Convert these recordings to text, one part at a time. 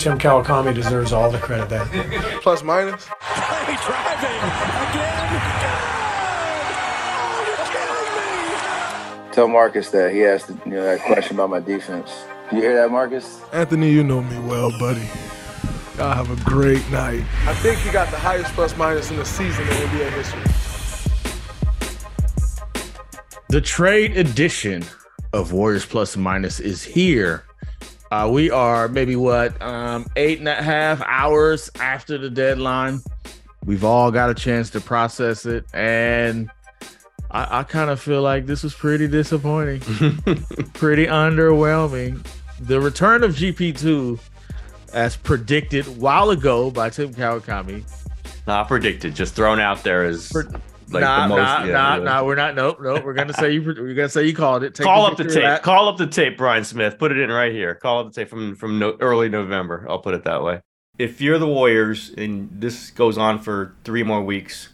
Tim Kawakami deserves all the credit there. Plus minus. Curry driving again. Oh, you're kidding me! Tell Marcus that he asked you know, that question about my defense. You hear that, Marcus? Anthony, you know me well, buddy. Y'all have a great night. I think he got the highest plus minus in the season in NBA history. The trade edition of Warriors Plus Minus is here. Uh, we are maybe what um, eight and a half hours after the deadline. We've all got a chance to process it, and I, I kind of feel like this was pretty disappointing, pretty underwhelming. The return of GP2, as predicted while ago by Tim Kawakami, Not predicted, just thrown out there as like nah, the most. nah, yeah, nah, yeah. nah, we're not. Nope, nope. We're gonna say you. We're gonna say you called it. Take Call up the tape. that. Call up the tape, Brian Smith. Put it in right here. Call up the tape from from no, early November. I'll put it that way. If you're the Warriors and this goes on for three more weeks,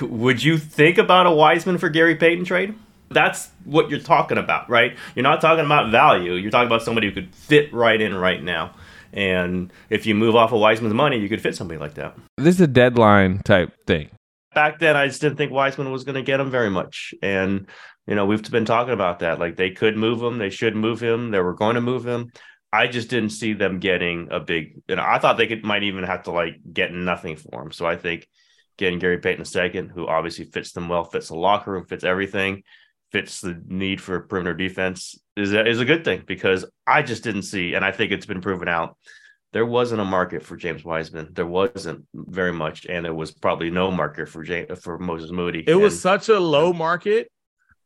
would you think about a Wiseman for Gary Payton trade? That's what you're talking about, right? You're not talking about value. You're talking about somebody who could fit right in right now. And if you move off of Wiseman's money, you could fit somebody like that. This is a deadline type thing. Back then I just didn't think Wiseman was going to get him very much. And you know, we've been talking about that. Like they could move him, they should move him, they were going to move him. I just didn't see them getting a big. You know, I thought they could might even have to like get nothing for him. So I think getting Gary Payton second, who obviously fits them well, fits the locker room, fits everything, fits the need for perimeter defense, is a, is a good thing because I just didn't see, and I think it's been proven out there wasn't a market for James Wiseman. There wasn't very much, and there was probably no market for James, for Moses Moody. It was such a low market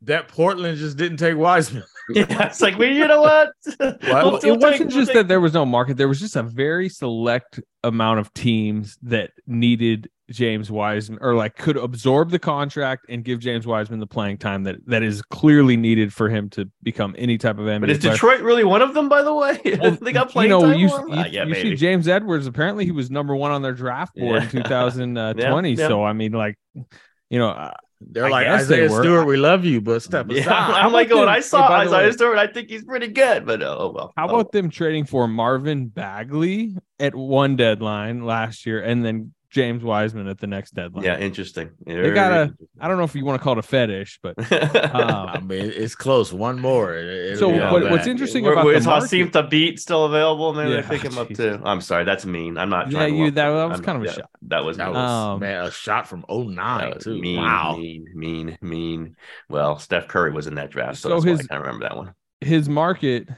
that Portland just didn't take Wiseman. yeah, it's like, well, you know what? Well, We'll It wasn't just take- that there was no market. There was just a very select amount of teams that needed James Wiseman or like could absorb the contract and give James Wiseman the playing time that that is clearly needed for him to become any type of NBA But is player. Detroit really one of them? By the way, Well, they got you playing know, time you, for him? you, yeah, you see. James Edwards. Apparently, he was number one on their draft board Yeah. in 2020. Yeah, yeah. So I mean, like, you know, uh, They're I like guess they Isaiah. Stewart, we love you, but step aside. Yeah, I'm How like about going. I saw hey, by the way- Isaiah Stewart. I think he's pretty good, but uh, oh well. How Oh, about them trading for Marvin Bagley at one deadline last year and then James Wiseman at the next deadline? Yeah, interesting. They got a, I don't know if you want to call it a fetish, but I um, mean, it's close. One more. It- So be Yeah, all what- what's interesting Where- about where the is market- Hasheem Thabeet still available? Maybe Yeah, they pick him up Jesus. too. I'm sorry, that's mean. I'm not. Yeah, you- that- that was I'm- kind of a yeah, shot. That was That mean. was Um, man, a shot from 09 too. mean, wow. mean, mean, mean. Well, Steph Curry was in that draft, so, So that's why his- I kind of remember that one. his market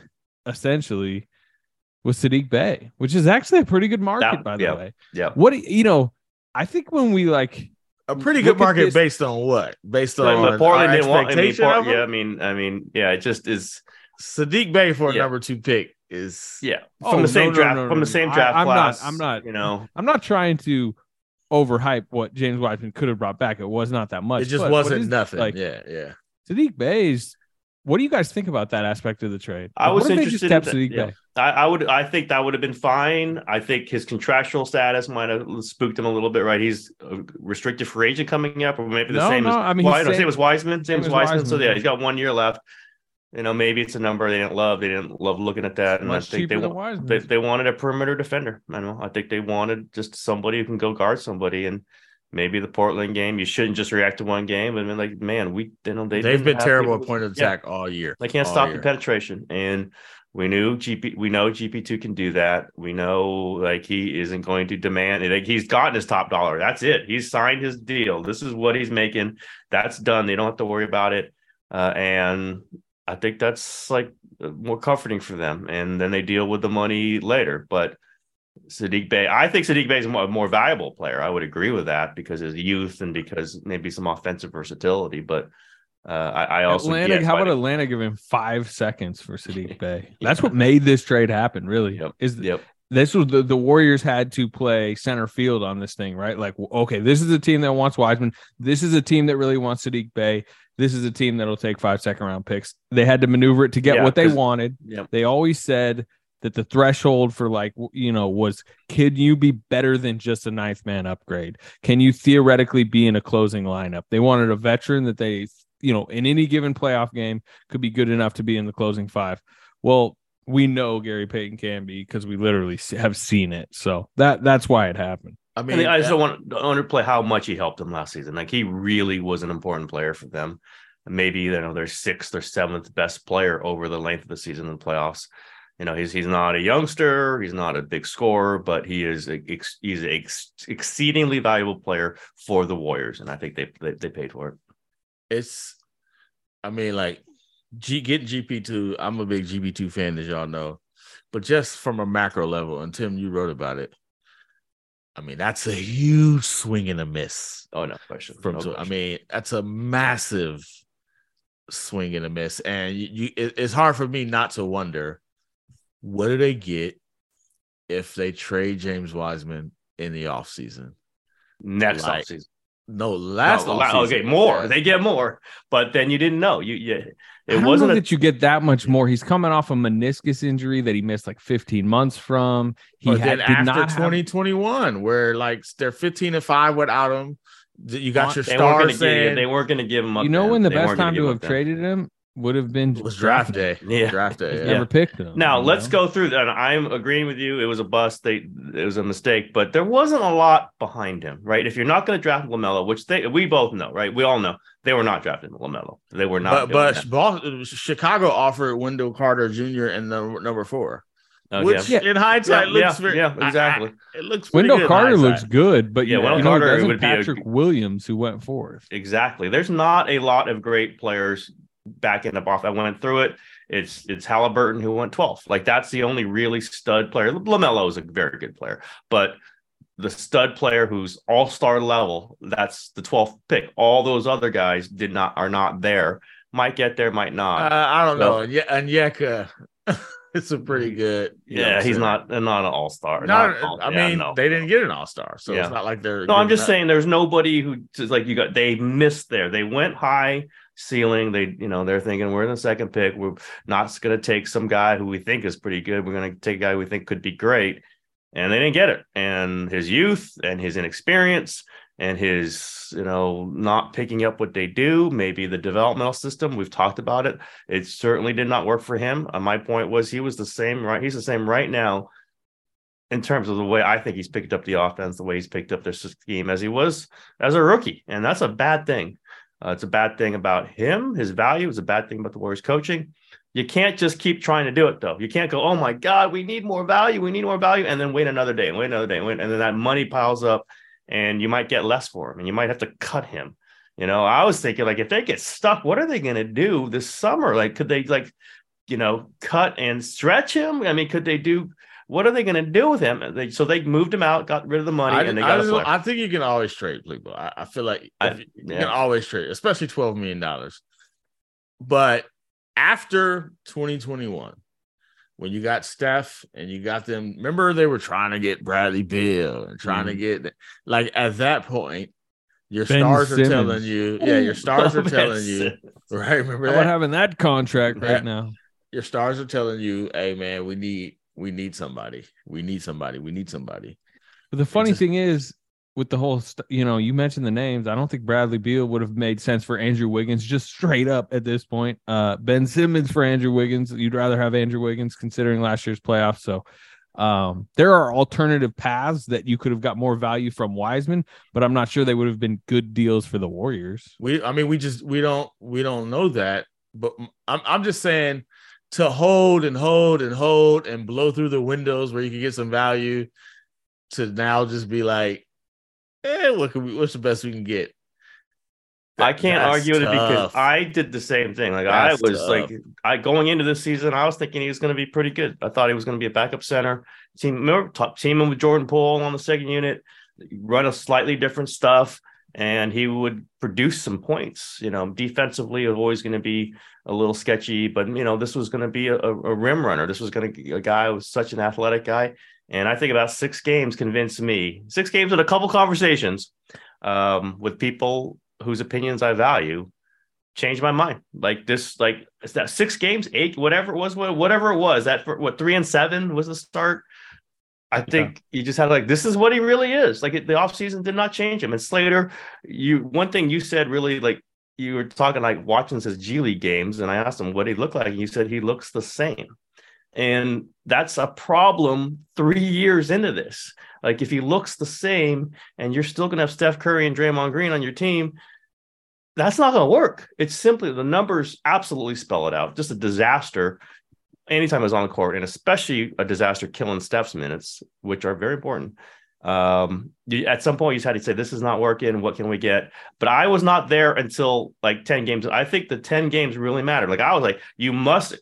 essentially was Saddiq Bey, which is actually a pretty good market, That- by the yeah. way. Yeah. What do- you know, I think when we like A pretty good market this- based on what? Based on but Portland didn't want. I mean, expectation Port- of yeah, I mean, I mean, yeah, it just is. Saddiq Bey for a number two pick is Yeah, Oh, from the same no, no, draft, no, from the same draft I- I'm not- I'm not- You know, I'm not trying to overhype what James Wiseman could have brought back. It was not that much. it just wasn't is- nothing. Like yeah, yeah. Saddiq Bey's What do you guys think about that aspect of the trade? I was what if they just interested. in that- yeah. I, I would. I think that would have been fine. I think his contractual status might have spooked him a little bit. Right, he's a restricted free agent coming up, or maybe the No, same no, as I mean, he's no, saying- same as Wiseman. Same, same as as Wiseman. So Wiseman, yeah, he's got one year left. You know, maybe it's a number they didn't love. They didn't love looking at that, and I think they Wiseman. they, they wanted a perimeter defender. I know. I think they wanted just somebody who can go guard somebody, and maybe the Portland game. You shouldn't just react to one game. I mean, like, man, we you know they They, have didn't been terrible at point of Yeah. attack all year. They can't all stop year. the penetration. And we knew GP we know GP2 can do that. We know like he isn't going to demand like he's gotten his top dollar. That's it. He's signed his deal. This is what he's making. That's done. They don't have to worry about it. Uh, and I think that's like more comforting for them. And then they deal with the money later. But Saddiq Bey, I think Saddiq Bey is a more, more valuable player. I would agree with that because his youth and because maybe some offensive versatility. But uh, I, I also Atlanta, how about Atlanta give him five seconds for Saddiq Bey? That's what made this trade happen, really. Yep. Is Yep. this was the, the Warriors had to play center field on this thing, right? Like, okay, this is a team that wants Wiseman. This is a team that really wants Saddiq Bey. This is a team that'll take five second round picks. They had to maneuver it to get Yeah, what they wanted. Yep. They always said that the threshold for like you know was can you be better than just a ninth man upgrade? Can you theoretically be in a closing lineup? They wanted a veteran that they you know in any given playoff game could be good enough to be in the closing five. Well, we know Gary Payton can be because we literally have seen it. So that that's why it happened. I I mean, mean, I just don't want to underplay how much he helped them last season. Like he really was an important player for them. Maybe you know their sixth or seventh best player over the length of the season in the playoffs. You know, he's he's not a youngster, he's not a big scorer, but he is a, ex, he's an ex, exceedingly valuable player for the Warriors, and I think they they, they paid for it. it's I mean, like G getting GP two. I'm a big GP two fan, as y'all know, but just from a macro level, and Tim, you wrote about it. I mean, that's a huge swing and a miss Oh no question. from. no two- I mean, that's a massive swing and a miss, and you, you it- it's hard for me not to wonder what do they get if they trade James Wiseman in the offseason? next like, offseason. No, last No, la- offseason. okay, more. Yeah. They get more, but then you didn't know. You, you it I don't wasn't know a that you get that much more. He's coming off a meniscus injury that he missed like 15 months from. He but had, then did after not have- 2021, where like they're 15 and 5 without him, you got your they weren't stars give. saying They weren't going to give him up. you know then. when the They best time to have then. traded him would have been it was draft day. Yeah. Draft day. Yeah. Never picked them. Now you let's know? go through that. And I'm agreeing with you. It was a bust. They it was a mistake, but there wasn't a lot behind him, right? If you're not going to draft LaMelo, which they we both know, right? We all know they were not drafting LaMelo. They were not. But but Chicago offered Wendell Carter Jr. in the number four, Okay. which Yeah. in hindsight Yeah, looks yeah, very yeah, exactly. I- it looks Wendell good Carter looks good, but Yeah, you, Wendell you know, Carter it wasn't would be Patrick Williams who went fourth. Exactly. There's not a lot of great players backing up off. I went through it. It's it's Haliburton who went 12th. Like that's the only really stud player. LaMelo is a very good player, but the stud player who's all star level, that's the 12th pick. All those other guys did not are not there. Might get there, might Uh, not. I don't So- know. Yeah, and Yeka, it's a pretty good. yeah, he's saying? not not an all star. Not, I mean, they didn't get an all star, so Yeah. it's not like they're. No, I'm just up- saying there's nobody who like you got they missed there. They went high ceiling. They, you know, they're thinking we're in the second pick. We're not gonna take some guy who we think is pretty good. We're gonna take a guy we think could be great. And they didn't get it. And his youth and his inexperience and his, you know, not picking up what they do, maybe the developmental system, we've talked about it. It certainly did not work for him. Uh, my point was he was the same, right? He's the same right now in terms of the way I think he's picked up the offense, the way he's picked up their scheme as he was as a rookie. And that's a bad thing. Uh, it's a bad thing about him, his value. It's a bad thing about the Warriors coaching. You can't just keep trying to do it though. You can't go, oh my God, we need more value. We need more value. And then wait another day and wait another day. And, wait, and then that money piles up and you might get less for him and you might have to cut him. You know, I was thinking like if they get stuck, what are they going to do this summer? Like, could they like, you know, cut and stretch him? I mean, could they do what are they going to do with him? They, so they moved him out, got rid of the money, I, and they I got a player. I think you can always trade people. I, I feel like I- if you, you can always trade, especially twelve million dollars. But after 2021, when you got Steph and you got them, remember they were trying to get Bradley Beal and trying Mm-hmm. to get like at that point, Your Ben stars are telling you. Yeah, your stars are Ben telling you. Right? Remember How about that? having that contract right That- now? Your stars are telling you, "Hey, man, we need we need somebody. We need somebody. We need somebody." But the funny just- thing is, with the whole, st- you know, you mentioned the names. I don't think Bradley Beal would have made sense for Andrew Wiggins just straight up at this point. Uh, ben Simmons for Andrew Wiggins. You'd rather have Andrew Wiggins considering last year's playoffs. So um, there are alternative paths that you could have got more value from Wiseman, but I'm not sure they would have been good deals for the Warriors. We, I mean, we just we don't we don't know that. But I'm I'm just saying to hold and hold and hold and blow through the windows where you can get some value. To now just be like, eh, what can we? What's the best we can get? I can't That's argue with it because. I did the same thing. Like That's I was tough. like, I going into this season, I was thinking he was going to be pretty good. I thought he was going to be a backup center. Team, remember, top, teaming with Jordan Poole on the second unit, run a slightly different stuff, and he would produce some points. You know, defensively, it was always going to be a little sketchy, but you know, this was going to be a, a, rim runner. This was going to be a guy who was such an athletic guy. And I think about six games convinced me. Six games and a couple conversations um, with people whose opinions I value changed my mind. Like this, like that six games, eight, whatever it was, whatever it was. That for, what three and seven was the start. I think you just had like this is what he really is. Like it, the offseason did not change him. And Slater, you one thing you said really like you were talking like watching his G League games, and I asked him what he looked like, and you said he looks the same. And that's a problem three years into this. Like if he looks the same and you're still gonna have Steph Curry and Draymond Green on your team, that's not gonna work. It's simply the numbers absolutely spell it out. Just a disaster anytime I was on the court, and especially a disaster killing Steph's minutes, which are very important. Um, you, at some point you just had to say, This is not working, what can we get? But I was not there until like 10 games. I think the 10 games really mattered. Like I was like, you must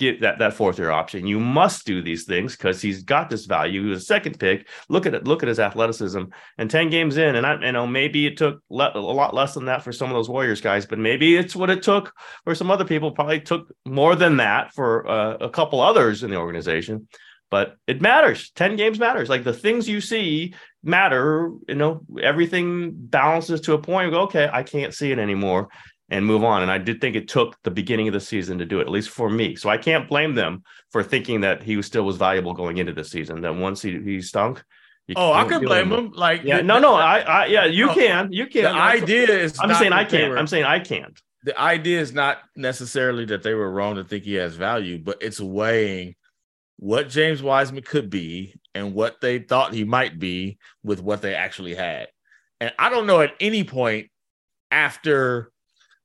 get that that fourth year option. You must do these things because he's got this value. He was a second pick. Look at it. Look at his athleticism. And ten games in, and I you know maybe it took le- a lot less than that for some of those Warriors guys, but maybe it's what it took for some other people. Probably took more than that for uh, a couple others in the organization. But it matters. Ten games matters. Like the things you see matter. You know, everything balances to a point. Go, okay, I can't see it anymore and move on. And I did think it took the beginning of the season to do it, at least for me. So I can't blame them for thinking that he was still was valuable going into the season. That once he he stunk. you Oh, I do blame anymore. him. Like, Yeah, the- no, no, I, I, yeah, you No, can, you can. the idea is. I'm saying I can't. were- I'm saying I can't. the idea is not necessarily that they were wrong to think he has value, but it's weighing what James Wiseman could be and what they thought he might be with what they actually had. And I don't know at any point after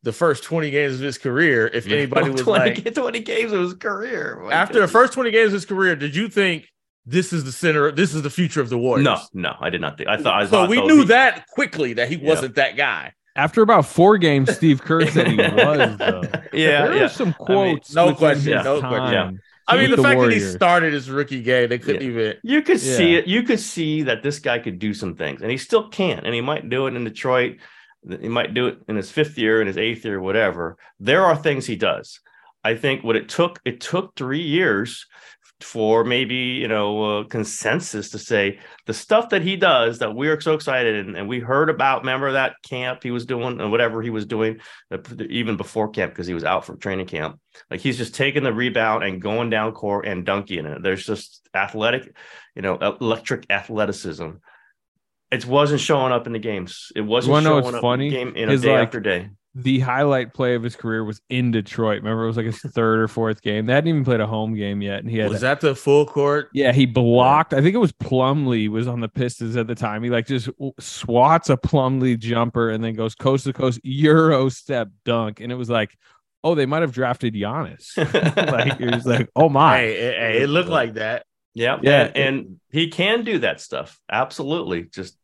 the first 20 games of his career if anybody was 20, like 20 games of his career. My after the first 20 games of his career, did you think this is the center, this is the future of the Warriors? No, no, I did not think. I thought. I So thought we those- knew that quickly that he Yeah. wasn't that guy. After about four games, Steve Kerr said he was, though. Yeah, there yeah. are some quotes. no question, his no question. time I mean, with the, fact that he started his rookie game, they couldn't Yeah. even. You could see it. You could see that this guy could do some things, and he still can. And he might do it in Detroit. He might do it in his fifth year, in his eighth year, whatever. There are things he does. I think what it took. It took three years for maybe you know uh, consensus to say the stuff that he does that we are so excited and, and we heard about. Remember that camp he was doing and whatever he was doing uh, even before camp because he was out for training camp. Like he's just taking the rebound and going down court and dunking it. There's just athletic, you know, electric athleticism. It wasn't showing up in the games. It wasn't wanna know showing up funny? in the game in a day like- after day. the highlight play of his career was in Detroit. Remember, it was like his third or fourth game. They hadn't even played a home game yet, and he had Was that the full court? Yeah, he blocked. I think it was Plumlee was on the Pistons at the time. He like just swats a Plumlee jumper and then goes coast to coast Euro step dunk, and it was like, oh, they might have drafted Giannis. like it was like, oh my, Hey, it, hey, it looked like that. Yeah, Yeah. and, and he can do that stuff. Absolutely. Just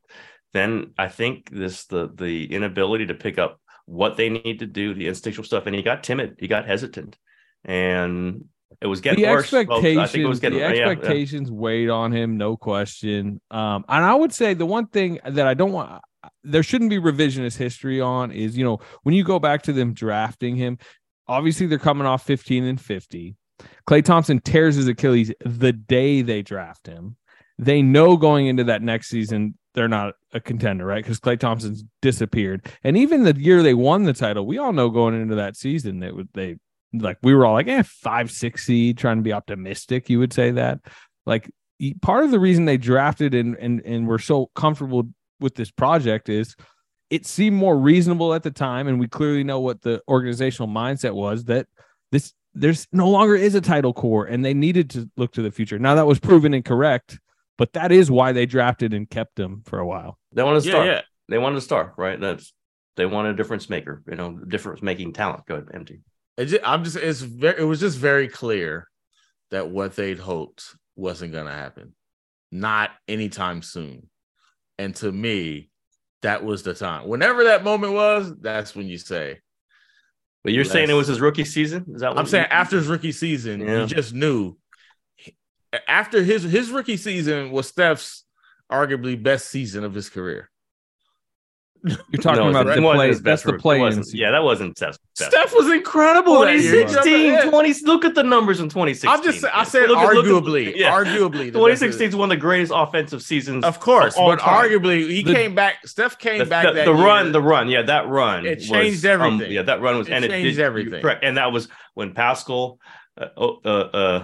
then I think this the the inability to pick up what they need to do, the instinctual stuff, and he got timid, he got hesitant, and it was getting the worse. Well, I think it was getting the yeah, yeah. expectations weighed on him, no question. Um, and I would say the one thing that I don't want there shouldn't be revisionist history on is you know when you go back to them drafting him, obviously they're coming off 15 and 50. Klay Thompson tears his Achilles the day they draft him. They know going into that next season they're not a contender, right? Because Klay Thompson's disappeared, and even the year they won the title, we all know going into that season that would they like we were all like, eh, five six seed, trying to be optimistic. You would say that, like part of the reason they drafted and and and were so comfortable with this project is it seemed more reasonable at the time, and we clearly know what the organizational mindset was that this there's no longer is a title core, and they needed to look to the future. Now that was proven incorrect, but that is why they drafted and kept him for a while. They wanted a Yeah, star. yeah. They wanted a star, right? That's they wanted a difference maker, you know, difference making talent. Go ahead, empty. Just, I'm just it's very it was just very clear that what they'd hoped wasn't gonna happen. Not anytime soon. And to me, that was the time. Whenever that moment was, that's when you say. But you're saying it was his rookie season? Is that what I'm saying you- after his rookie season, Yeah. you just knew after his his rookie season was Steph's arguably best season of his career. You're talking No, about it the wasn't play. his That's best the rookie. Play. Yeah, that wasn't Steph's best. Steph was incredible. that year. 2016, 20, look at the numbers in 2016. I'm just I said Look at- look at- arguably, yeah. arguably. the 2016 is one of the greatest offensive seasons. Of course, all but time. arguably he The- came back. Steph came the, back. the- that the year. run, the run, yeah, that run. It was, changed um, everything. yeah, that run was, It and it changed did- everything. Correct, and that was when Paschall, uh, oh, uh, uh,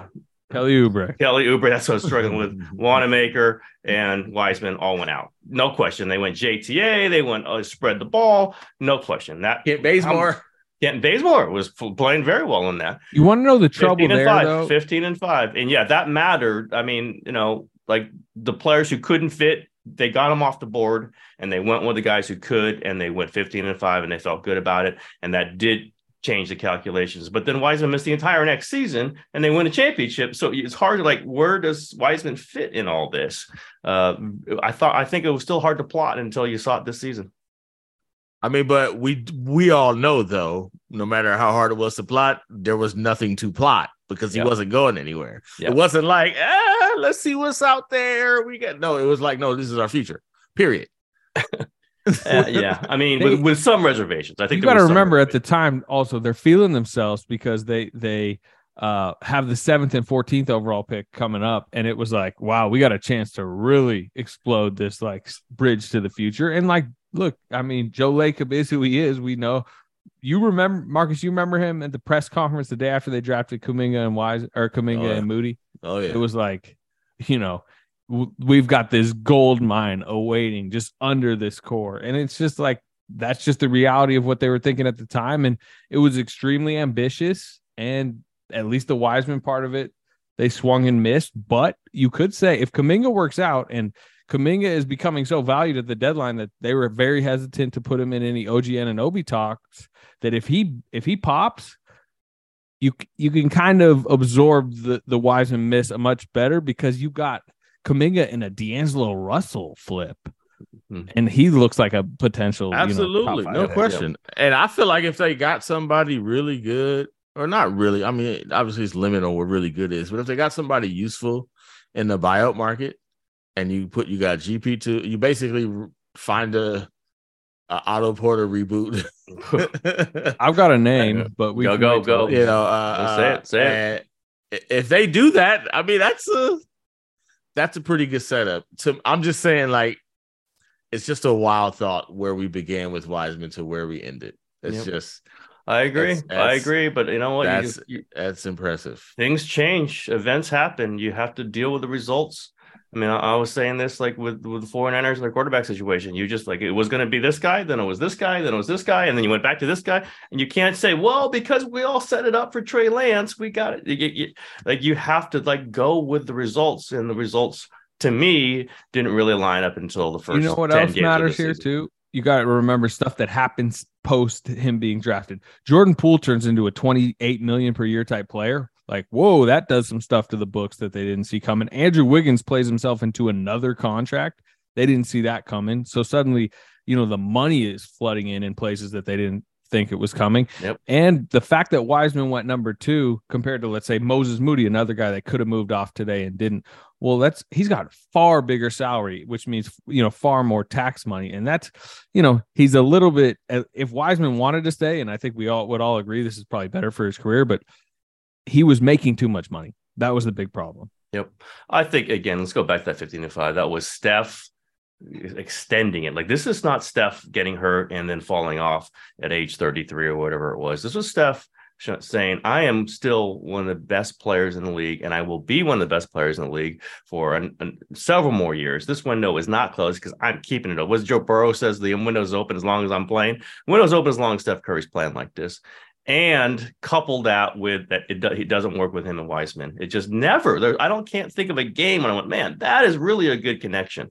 Kelly Oubre. Kelly Oubre, that's what I was struggling with. Wanamaker and Wiseman all went out. No question. They went JTA. They went uh, spread the ball. No question. That Kent Bazemore. Kent Bazemore was f- playing very well in that. You want to know the trouble 15 and there, five, though? 15 and 5 and yeah that mattered i mean you know like the players who couldn't fit they got them off the board and they went with the guys who could and they went 15 and 5 and they felt good about it and that did change the calculations but then wiseman missed the entire next season and they win a championship so it's hard to like where does wiseman fit in all this uh i thought i think it was still hard to plot until you saw it this season I mean, but we we all know though, no matter how hard it was to plot, there was nothing to plot because he Yeah. wasn't going anywhere. Yeah. It wasn't like, ah, let's see what's out there. We got no. It was like, no, this is our future. Period. Uh, yeah. I mean They- with, with some reservations i think you got to remember at the time also they're feeling themselves because they they uh have the seventh and 14th overall pick coming up and it was like wow we got a chance to really explode this like bridge to the future. And like look i mean joe lacob is who he is. We know you remember marcus you remember him at the press conference the day after they drafted kuminga and wise or kuminga Oh, yeah. and moody? Oh yeah. it was like you know we've got this gold mine awaiting just under this core. And it's just like that's just the reality of what they were thinking at the time. And it was extremely ambitious. And at least the wiseman part of it they swung and missed. But you could say if kuminga works out and kuminga is becoming so valued at the deadline that they were very hesitant to put him in any OG Anunoby talks that if he if he pops you you can kind of absorb the the Wiseman miss much better because you got Kuminga in a D'Angelo Russell flip, Mhm. and he looks like a potential. you know, Absolutely, no pick. question. And I feel like if they got somebody really good, or not really, I mean, obviously it's limited on what really good is, but if they got somebody useful in the buyout market, and you put you got GP two, you basically find a, a Otto Porter reboot. I've got a name, but we Go, go, go. you know, uh, Say uh, it, say it. If they do that, I mean, that's a that's a pretty good setup. To I'm just saying, like, it's just a wild thought where we began with Wiseman to where we ended. It's Yep. just i agree That's- i agree but you know what that's just, you, that's impressive. things change events happen you have to deal with the results i mean i, I was saying this like with with the 49ers and their quarterback situation you just like it was going to be this guy then it was this guy then it was this guy and then you went back to this guy and you can't say well because we all set it up for trey lance we got it You- you- like you have to like go with the results and the results to me didn't really line up until the first You know what 10 else matters here season. too? You got to remember stuff that happens post him being drafted. Jordan Poole turns into a 28 million per year type player. Like, whoa, that does some stuff to the books that they didn't see coming. Andrew Wiggins plays himself into another contract. They didn't see that coming. So suddenly, you know, the money is flooding in in places that they didn't think it was coming. Yep. And the fact that Wiseman went number two compared to, let's say, Moses Moody, another guy that could have moved off today and didn't. Well, that's he's got far bigger salary, which means you know far more tax money, and that's you know he's a little bit. If Wiseman wanted to stay, and I think we all would all agree this is probably better for his career, but he was making too much money. That was the big problem. Yep. I think again, let's go back to that 15 to 5. That was Steph, extending it. Like this is not Steph getting hurt and then falling off at age 33 or whatever it was. This was Steph saying, I am still one of the best players in the league and I will be one of the best players in the league for an, an, several more years. This window is not closed because I'm keeping it open. What Joe Burrow says the window's open as long as I'm playing. Window's open as long as Steph Curry's playing like this. And couple that with that it, do, it doesn't work with him and Wiseman. It just never. There, I don't can't think of a game when I went, man, that is really a good connection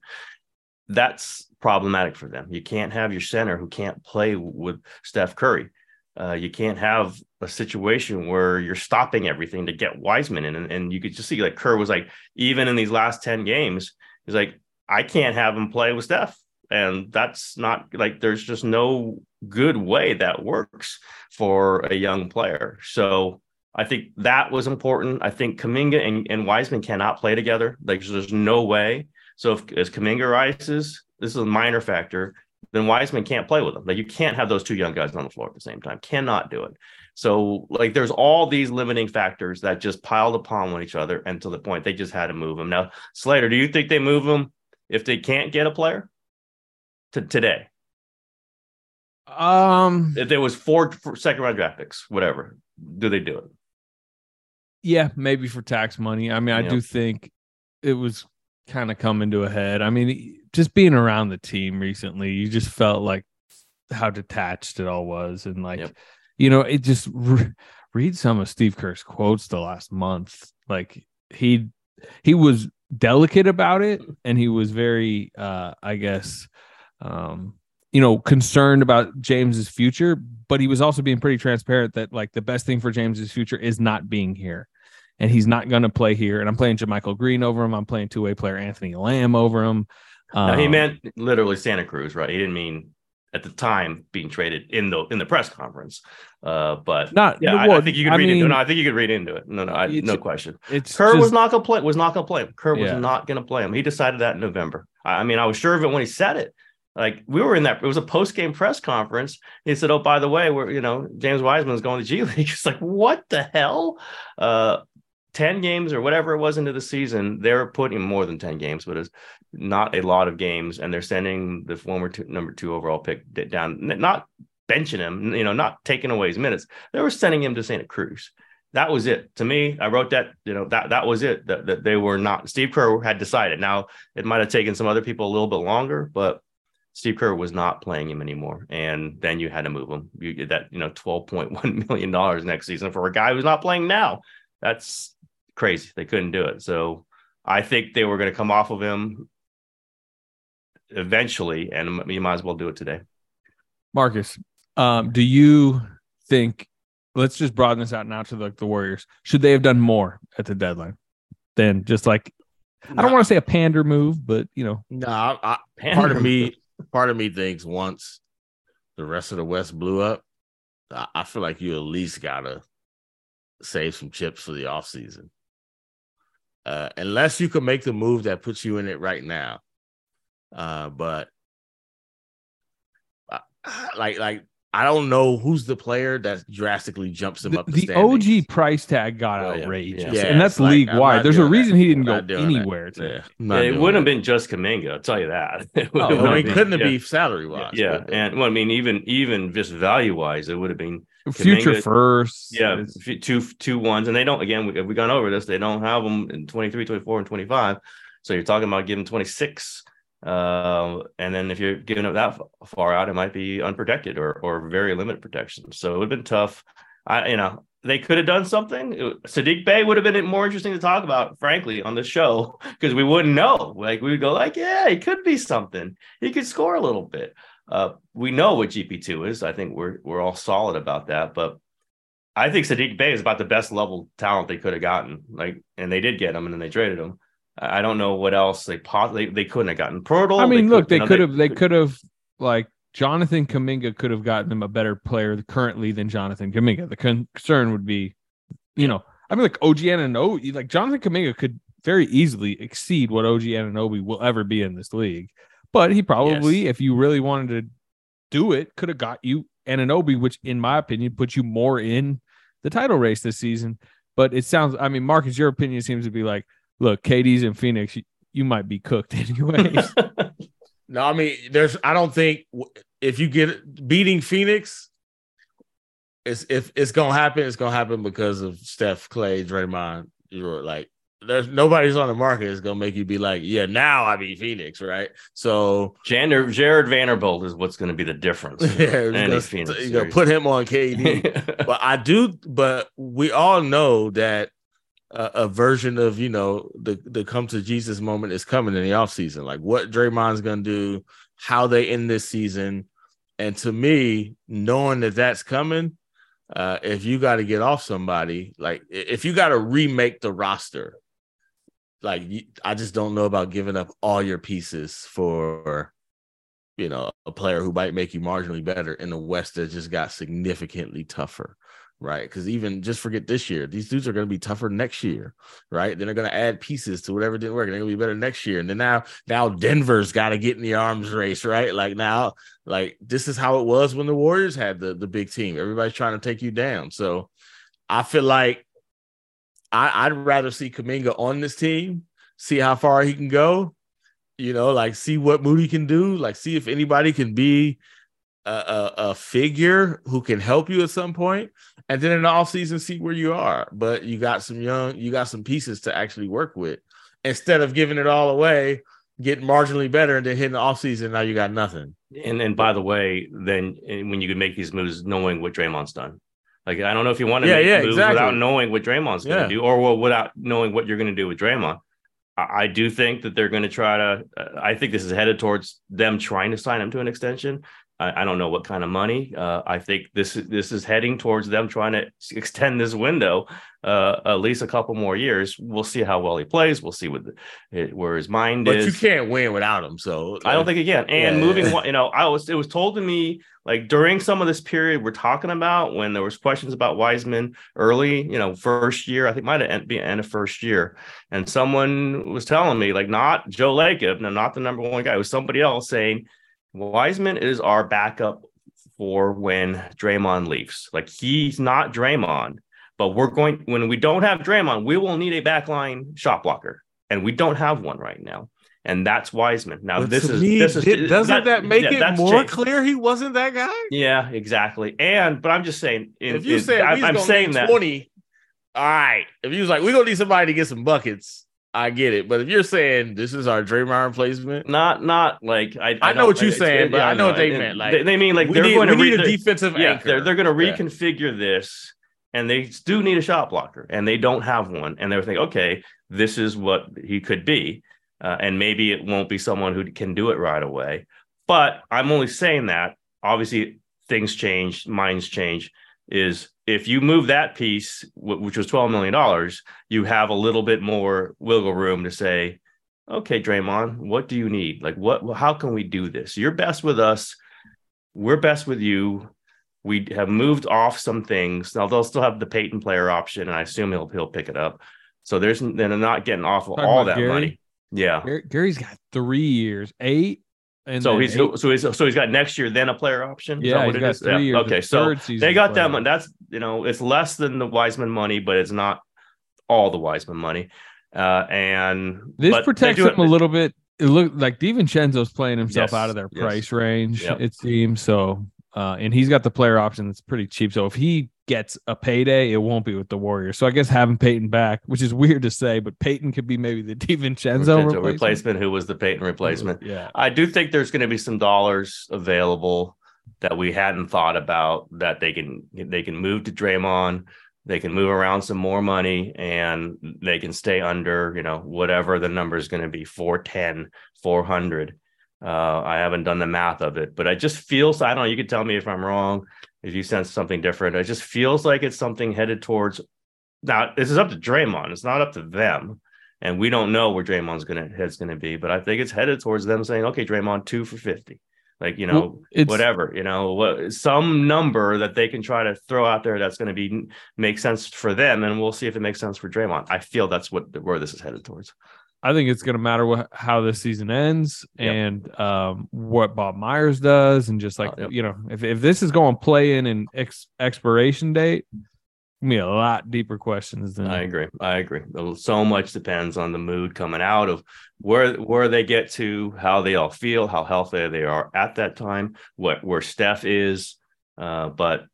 that's problematic for them. You can't have your center who can't play with Steph Curry. Uh, you can't have a situation where you're stopping everything to get Wiseman in. And, and you could just see like Kerr was like, even in these last 10 games, he's like, I can't have him play with Steph. And that's not like there's just no good way that works for a young player. So I think that was important. I think Kuminga and, and Wiseman cannot play together. Like there's no way. So if as Kuminga rises, this is a minor factor, then Wiseman can't play with them. Like you can't have those two young guys on the floor at the same time. Cannot do it. So like there's all these limiting factors that just piled upon one each other to the point they just had to move them. Now, Slater, do you think they move them if they can't get a player to today? Um, if there was four, second round draft picks, whatever, do they do it? Yeah, maybe for tax money. I mean, I do think it was kind of coming to a head. I mean, just being around the team recently, you just felt like how detached it all was, and like, yep. you know, it just re- read some of Steve Kerr's quotes the last month. Like he he was delicate about it, and he was very, uh, I guess, um, you know, concerned about James's future, but he was also being pretty transparent that like the best thing for James's future is not being here and he's not going to play here. And I'm playing JaMychal Green over him. I'm playing two way player Anthony Lamb over him. Um, no, he meant literally Santa Cruz, right? He didn't mean at the time being traded in the in the press conference. Uh, but not yeah, well, I, I, think you could I read mean, into it. No, I think you could read into it. No, no, I, no question. It's Kerr just, was not gonna play. Was not gonna play him. Kerr was not gonna play him. He decided that in November. I mean, I was sure of it when he said it. Like we were in that, it was a post game press conference. He said, "Oh, by the way, we're you know James Wiseman is going to G League." It's like, what the hell? Uh, 10 games or whatever it was into the season, they're putting more than 10 games, but it's not a lot of games. And they're sending the former two, number two overall pick down, not benching him, you know, not taking away his minutes. They were sending him to Santa Cruz. That was it. To me, I wrote that, you know, that that was it. That, that they were not Steve Kerr had decided. Now it might have taken some other people a little bit longer, but Steve Kerr was not playing him anymore. And then you had to move him. You get that, you know, $12.1 million next season for a guy who's not playing now. That's crazy. They couldn't do it. So I think they were going to come off of him eventually, and you might as well do it today. Marcus, um, do you think? Let's just broaden this out now to like the Warriors. Should they have done more at the deadline than just like? No. I don't want to say a pander move, but you know, no. I, I, part of me, part of me thinks once the rest of the West blew up, I, feel like you at least gotta save some chips for the offseason uh, unless you can make the move that puts you in it right now. Uh, but uh, like, like I don't know who's the player that drastically jumps him the, up. The, the OG price tag got oh, outrageous, yeah. and that's like, league wide. There's a reason that. he didn't go anywhere. Yeah. yeah. it wouldn't have been just Kuminga. I'll tell you that. It oh, I mean, couldn't have been salary wise. Yeah, but, and well, I mean, even even just value wise, it would have been future Kuminga, first. Yeah, two two ones, and they don't. Again, we we gone over this. They don't have them in 23, 24, and 25. So you're talking about giving 26 uh, and then if you're giving up that far out, it might be unprotected or or very limited protection. So it would have been tough. I you know they could have done something. Saddiq Bey would have been more interesting to talk about, frankly, on the show because we wouldn't know. Like we would go like, yeah, it could be something. He could score a little bit. Uh, we know what GP two is. I think we're we're all solid about that. But I think Saddiq Bey is about the best level talent they could have gotten. Like, and they did get him, and then they traded him. I don't know what else they possibly they couldn't have gotten Poeltl. I mean, they look, they could have they could have like Jonathan Kuminga could have gotten them a better player currently than Jonathan Kuminga. The concern would be, you know, I mean, like OG Anunoby, like Jonathan Kuminga could very easily exceed what OG Anunoby will ever be in this league. But he probably, yes. if you really wanted to do it, could have got you Anunoby, which in my opinion puts you more in the title race this season. But it sounds, I mean, Marcus, your opinion seems to be like, look, KD's in Phoenix. You, you might be cooked anyways. No, I mean, there's. I don't think if you get beating Phoenix, it's if it's gonna happen, it's gonna happen because of Steph, Klay, Draymond. You're like, there's nobody's on the market is gonna make you be like, yeah, now I beat Phoenix, right? So Jander, Jarred Vanderbilt is what's going to be the difference. yeah, you're any gonna, Phoenix you're gonna put him on KD. but I do, but we all know that a, a version of you know the the come to Jesus moment is coming in the offseason. Like what Draymond's gonna do, how they end this season, and to me, knowing that that's coming, uh, if you got to get off somebody, like if you got to remake the roster, like I just don't know about giving up all your pieces for you know, a player who might make you marginally better in the West that just got significantly tougher, right? Because even just forget this year, these dudes are going to be tougher next year, right? Then they're going to add pieces to whatever didn't work. and They're going to be better next year. And then now, now Denver's got to get in the arms race, right? Like now, like this is how it was when the Warriors had the the big team. Everybody's trying to take you down. So I feel like I, I'd rather see Kuminga on this team, see how far he can go, you know, like see what Moody can do, like see if anybody can be a, a, a figure who can help you at some point, and then in the offseason, see where you are. But you got some young, you got some pieces to actually work with instead of giving it all away, getting marginally better, and then hitting the offseason, now you got nothing. And and by the way, then when you can make these moves, knowing what Draymond's done, like I don't know if you want to Yeah, make yeah, moves exactly. without knowing what Draymond's going to Yeah. do, or well, without knowing what you're going to do with Draymond. I, I do think that they're going to try to. Uh, I think this is headed towards them trying to sign him to an extension. I, I don't know what kind of money. Uh, I think this is this is heading towards them trying to extend this window uh, at least a couple more years. We'll see how well he plays. We'll see what the, where his mind But is. But you can't win without him. So I don't think again. And Yeah. moving, you know, I was it was told to me like during some of this period we're talking about when there was questions about Wiseman early, you know, first year. I think might have been end of first year, and someone was telling me like not Joe Lacob, no, not the number one guy. It was somebody else saying Wiseman is our backup for when Draymond leaves. Like he's not Draymond, but we're going when we don't have Draymond, we will need a backline shot blocker, and we don't have one right now. And that's Wiseman. Now But this to is me, this is did- doesn't that, make yeah, it more changed. clear he wasn't that guy? Yeah, exactly. And but I'm just saying, in, if you in- said I, we was I'm gonna saying need that 20, all right. If you was like, we're gonna need somebody to get some buckets, I get it. But if you're saying this is our Draymond replacement, not not like I. I know what you're saying, but yeah, I know what they meant, like, they, they mean like we they're need- going to need re- a defensive yeah, anchor. They're, they're going to Yeah. reconfigure this, and they do need a shot blocker, and they don't have one, and they're thinking, okay, this is what he could be, uh, and maybe it won't be someone who can do it right away. But I'm only saying that. Obviously, things change, minds change. Is if you move that piece, which was twelve million dollars, you have a little bit more wiggle room to say, okay, Draymond, what do you need? Like, what? How can we do this? You're best with us. We're best with you. We have moved off some things. Now they'll still have the Payton player option, and I assume he'll he'll pick it up. So there's they're not getting off of Talking all that Gary? money. Yeah. Gary's got three years, eight, and so he's eight- so he's so he's got next year then a player option. Is yeah, what he's it got is? three Yeah. years. Okay, so they got that money. That's you know it's less than the Wiseman money, but it's not all the Wiseman money. Uh, and This protects him a little bit. It looked like DiVincenzo's playing himself Yes, out of their yes. price range, Yep. it seems. So, uh, and he's got the player option that's pretty cheap. So if he gets a payday, it won't be with the Warriors. So I guess having Payton back, which is weird to say, but Payton could be maybe the DiVincenzo Vincenzo replacement. replacement, who was the Payton replacement. Yeah. I do think there's going to be some dollars available that we hadn't thought about that they can they can move to Draymond, they can move around some more money and they can stay under, you know, whatever the number is going to be 410, 400. Uh, I haven't done the math of it, but I just feels I don't know, you can tell me if I'm wrong, if you sense something different. It just feels like it's something headed towards now this is up to Draymond, it's not up to them and we don't know where Draymond's gonna head's gonna be, but I think it's headed towards them saying, okay, Draymond two for fifty, like you know, Well, whatever, you know, what some number that they can try to throw out there that's going to be make sense for them, and we'll see if it makes sense for Draymond. I feel that's what where this is headed towards. I think it's going to matter what, how this season ends Yep. and um, what Bob Myers does, and just like Uh, yep. you know, if if this is going to play in an ex- expiration date, me a lot deeper questions than I agree. I agree. So much depends on the mood coming out of where where they get to, how they all feel, how healthy they are at that time, what where Steph is. Uh, but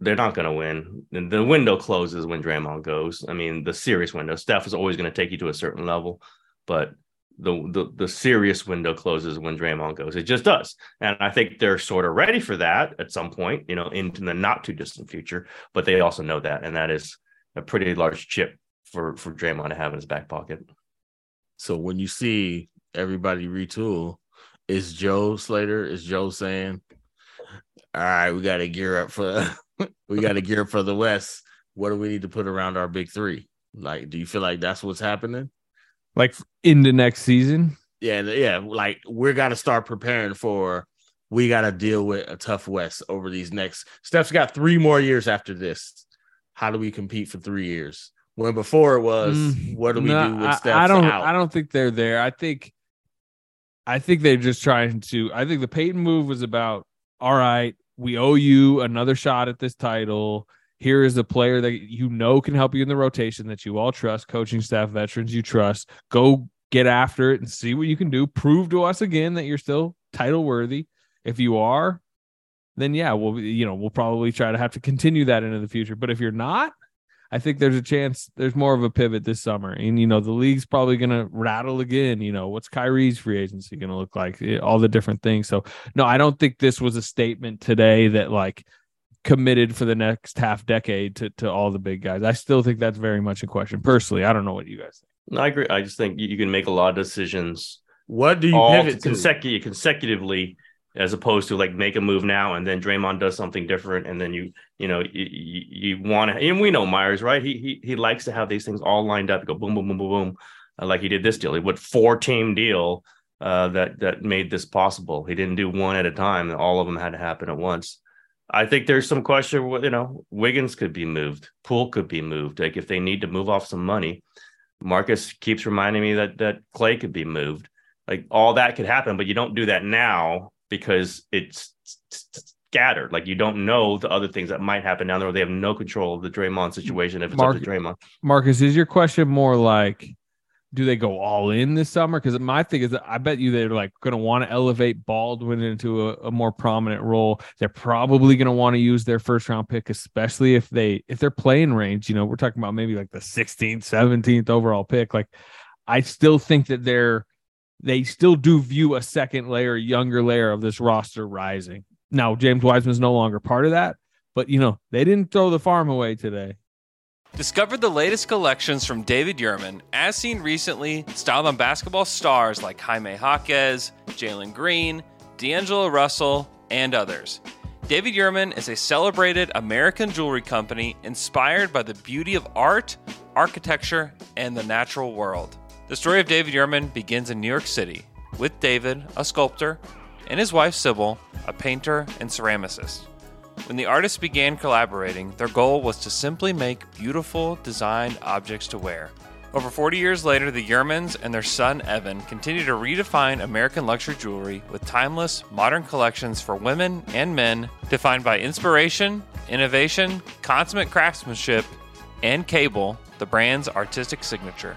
they're not going to win. The window closes when Draymond goes. I mean, the serious window. Steph is always going to take you to a certain level, but the, the the serious window closes when Draymond goes. It just does, and I think they're sort of ready for that at some point, you know, into the not too distant future. But they also know that, and that is a pretty large chip for for Draymond to have in his back pocket. So when you see everybody retool, is Joe Slater? Is Joe saying, "All right, we got to gear up for we got to gear up for the West. What do we need to put around our big three? Like, do you feel like that's what's happening? like in the next season. Yeah, yeah. Like we're got to start preparing for. We got to deal with a tough West over these next. Steph's got three more years after this. How do we compete for three years? When before it was, mm, what do we no, do with Steph? I, don't. Out? I don't think they're there. I think. I think they're just trying to. I think the Payton move was about. All right, we owe you another shot at this title here is a player that you know can help you in the rotation that you all trust, coaching staff, veterans you trust. Go get after it and see what you can do. Prove to us again that you're still title worthy. If you are, then yeah, we'll you know we'll probably try to have to continue that into the future. But if you're not, I think there's a chance there's more of a pivot this summer. And you know, the league's probably gonna rattle again. You know, what's Kyrie's free agency gonna look like? Eh, all the different things. So no, I don't think this was a statement today that like committed for the next half decade to, to all the big guys. I still think that's very much a question. Personally, I don't know what you guys think. No, I agree. I just think you can make a lot of decisions. What do you pivot consecutive, consecutively as opposed to like make a move now and then Draymond does something different and then you you know you, you, you want to and we know Myers right he, he he likes to have these things all lined up go boom boom boom boom boom uh, like he did this deal he went four team deal uh, that that made this possible he didn't do one at a time all of them had to happen at once I think there's some question. You know, Wiggins could be moved. Poole could be moved. Like if they need to move off some money, Marcus keeps reminding me that that Klay could be moved. Like all that could happen, but you don't do that now because it's scattered. Like you don't know the other things that might happen down there. They have no control of the Draymond situation if it's Mark, up to Draymond. Marcus, is your question more like? do they go all in this summer? Because my thing is that I bet you they're like going to want to elevate Baldwin into a, a more prominent role. They're probably going to want to use their first round pick, especially if they if they're playing range. You know, we're talking about maybe like the 16th, 17th overall pick. Like, I still think that they're they still do view a second layer, younger layer of this roster rising. Now, James Wiseman's no longer part of that, but you know they didn't throw the farm away today. Discover the latest collections from David Yurman, as seen recently, styled on basketball stars like Jaime Jaquez, Jalen Green, D'Angelo Russell, and others. David Yurman is a celebrated American jewelry company inspired by the beauty of art, architecture, and the natural world. The story of David Yurman begins in New York City, with David, a sculptor, and his wife Sybil, a painter and ceramicist. When the artists began collaborating, their goal was to simply make beautiful, designed objects to wear. Over 40 years later, the Yurmans and their son Evan continue to redefine American luxury jewelry with timeless, modern collections for women and men defined by inspiration, innovation, consummate craftsmanship, and cable, the brand's artistic signature.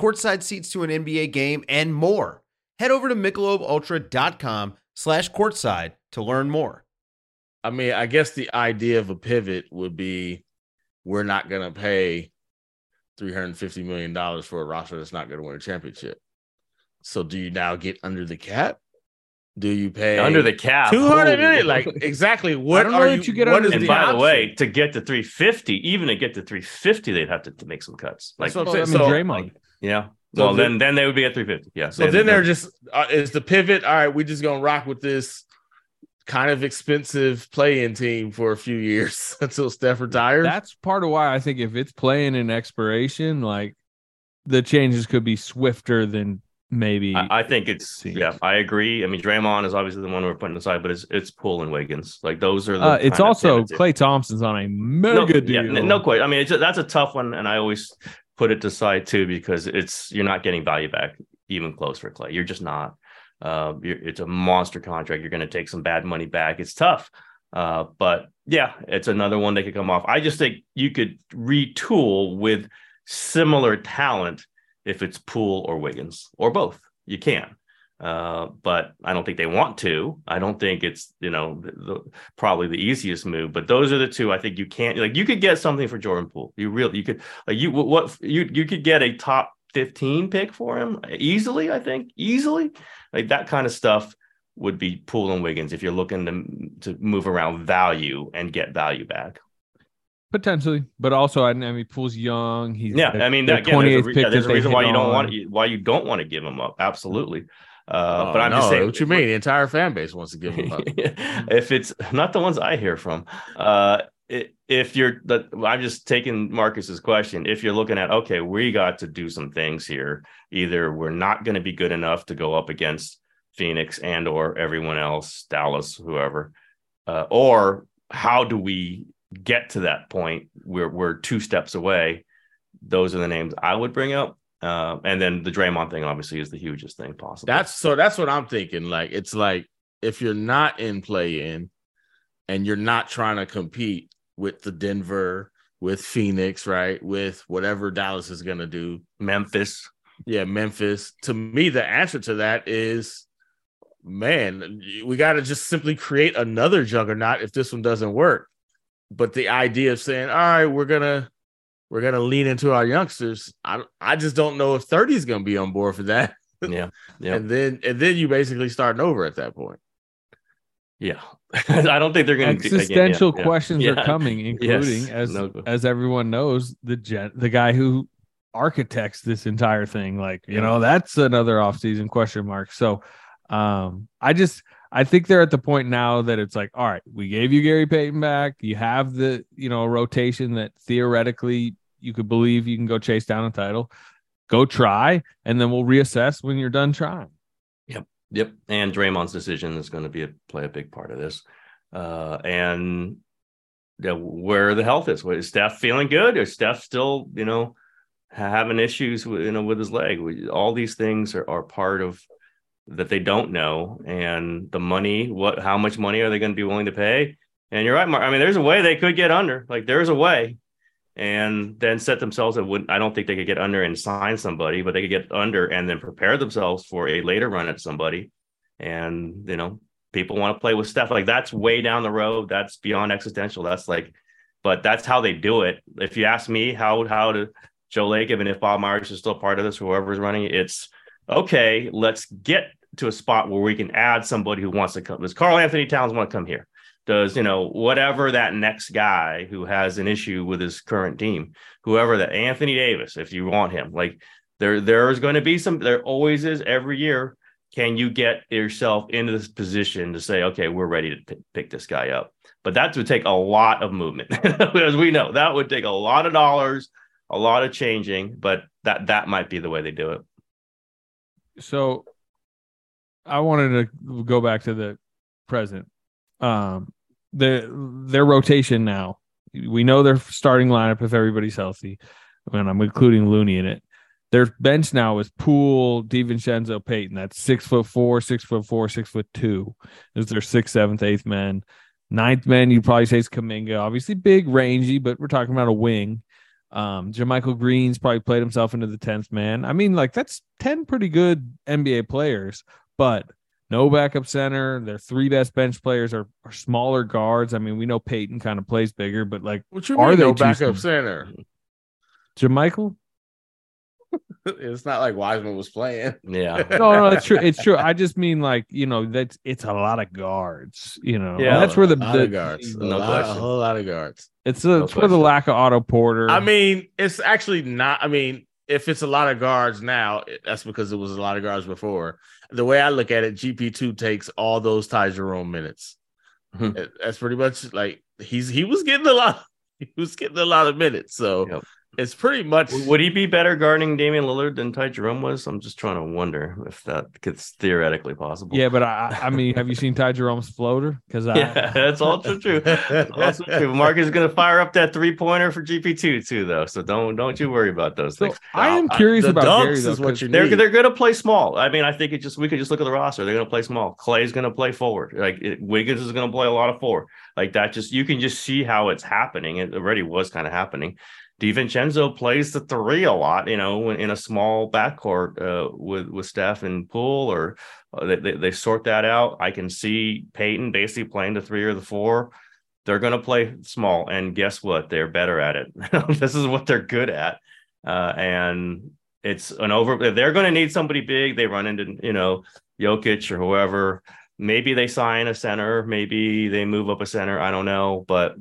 courtside seats to an NBA game, and more. Head over to michelobultra.com slash courtside to learn more. I mean, I guess the idea of a pivot would be we're not going to pay $350 million for a roster that's not going to win a championship. So do you now get under the cap? Do you pay under the cap? two hundred Ooh. Like exactly what are you? you get what under is the And the by the way, to get to 350, even to get to 350, they'd have to, to make some cuts. Like, That's what I'm Well, I mean, So- Draymond. Yeah. So well, the- then then they would be at 350. Yeah. So then they're just uh, is the pivot. All right, we're just gonna rock with this kind of expensive play-in team for a few years until Steph retires. That's part of why I think if it's playing in expiration, like the changes could be swifter than maybe. I, I think it's seems. yeah, I agree. I mean, Draymond is obviously the one we're putting aside, but it's it's Poole and Wiggins. Like those are the. uh, it's also. Klay Thompson's on a mega no, deal. yeah, n- no question. I mean, it's, that's a tough one, and I always put it to side too because it's you're not getting value back even close for Klay. You're just not. Uh, you're, it's a monster contract. You're going to take some bad money back. It's tough. Uh, but yeah, it's another one that could come off. I just think you could retool with similar talent if it's Poole or Wiggins or both. You can. Uh, but I don't think they want to. I don't think it's you know the, the, probably the easiest move. But those are the two I think you can't like. You could get something for Jordan Poole. You really you could like you what, what you you could get a top fifteen pick for him easily. I think easily like that kind of stuff would be Poole and Wiggins if you're looking to to move around value and get value back. potentially, but also I, mean, Poole's young. He's Yeah, I mean, the again, there's a, 28th re- pick yeah, there's a reason why you don't on. want why you don't want to give him up. Absolutely. Uh, Oh, but I'm no, just saying what you mean. The entire fan base wants to give him up. if it's not the ones I hear from, uh, if you're the, I'm just taking Marcus's question. If you're looking at, okay, we got to do some things here. Either we're not going to be good enough to go up against Phoenix and or everyone else, Dallas, whoever, uh, or how do we get to that point? We're we're two steps away. Those are the names I would bring up. Uh, and then the Draymond thing obviously is the hugest thing possible. That's so that's what I'm thinking. Like it's like if you're not in play in and you're not trying to compete with the Denver, with Phoenix, right? With whatever Dallas is gonna do. Memphis. Yeah, Memphis. To me, the answer to that is man, we gotta just simply create another juggernaut if this one doesn't work. But the idea of saying, all right, we're gonna we're gonna lean into our youngsters. I I just don't know if 30 is gonna be on board for that. Yeah. Yeah. And then and then you basically starting over at that point. Yeah. I don't think they're going to Existential questions are coming, including Yes. as No- as everyone knows, the gen- the guy who architects this entire thing. Like, you Yeah. know, that's another offseason question mark. So um I just I think they're at the point now that it's like, all right, we gave you Gary Payton back. You have the, you know, rotation that theoretically you could believe you can go chase down a title. Go try, and then we'll reassess when you're done trying. Yep. Yep. And Draymond's decision is going to be a, play a big part of this. Uh, and where the health is. Is Steph feeling good? Is Steph still, you know, having issues with, you know, with his leg? We, all these things are, are part of that they don't know. And the money, what, how much money are they going to be willing to pay? And you're right, Mark. I mean, there's a way they could get under. Like there's a way, and then set themselves. It wouldn't. I don't think they could get under and sign somebody, but they could get under and then prepare themselves for a later run at somebody. And you know, people want to play with stuff Like that's way down the road. That's beyond existential. That's like, but that's how they do it. If you ask me, how how to Joe Lacob, even if Bob Myers is still part of this, whoever's running it's okay. Let's get to a spot where we can add somebody who wants to come. Does Karl-Anthony Towns want to come here? Does you know whatever that next guy who has an issue with his current team, whoever that Anthony Davis, if you want him, like there there's going to be some. There always is every year. Can you get yourself into this position to say, okay, we're ready to p- pick this guy up? But that would take a lot of movement, as we know. That would take a lot of dollars, a lot of changing. But that that might be the way they do it. so I wanted to go back to the present. Um, their their rotation now. We know their starting lineup if everybody's healthy, and I'm including Looney in it. Their bench now is Poole, DiVincenzo, Payton. That's six foot four, six foot four, six foot two. Is their sixth, seventh, eighth man. Ninth man, you'd probably say is Kuminga. Obviously big, rangy, but we're talking about a wing. Um, JaMychal Green's probably played himself into the tenth man. I mean, like that's ten pretty good NBA players, but no backup center. Their three best bench players are, are smaller guards. I mean, we know Payton kind of plays bigger, but like, What you are mean they no backup small? center? JaMychal? it's not like Wiseman was playing. Yeah. no, no, it's true. It's true. I just mean like you know that's it's a lot of guards. You know, Yeah. that's where the, lot the of guards. No a, lot, a whole lot of guards. it's, a, No it's where the lack of Otto Porter. I mean, it's actually not. I mean, if it's a lot of guards now, that's because it was a lot of guards before. The way I look at it, GP two takes all those Ty Jerome minutes. Hmm. That's pretty much like he's he was getting a lot. He was getting a lot of minutes, so Yep. It's pretty much. Would he be better guarding Damian Lillard than Ty Jerome was? I'm just trying to wonder if that it's theoretically possible. yeah, but I, I mean, have you seen Ty Jerome's floater? Because I, Yeah, that's also true. That's also true. Mark is going to fire up that three pointer for GP two too, though. So don't don't you worry about those so things. I am curious the about dunks Gary though. is what 'cause you They're need. they're going to play small. I mean, I think it just we could just look at the roster. They're going to play small. Klay's going to play forward. Like it, Wiggins is going to play a lot of four. Like that. Just you can just see how it's happening. It already was kind of happening. DiVincenzo plays the three a lot, you know, in a small backcourt uh, with with Steph and Poole, or uh, they, they sort that out. I can see Payton basically playing the three or the four. They're going to play small, and guess what? They're better at it. this is what they're good at, uh, and it's an over. If they're going to need somebody big, they run into you know Jokic or whoever. Maybe they sign a center. Maybe they move up a center. I don't know, but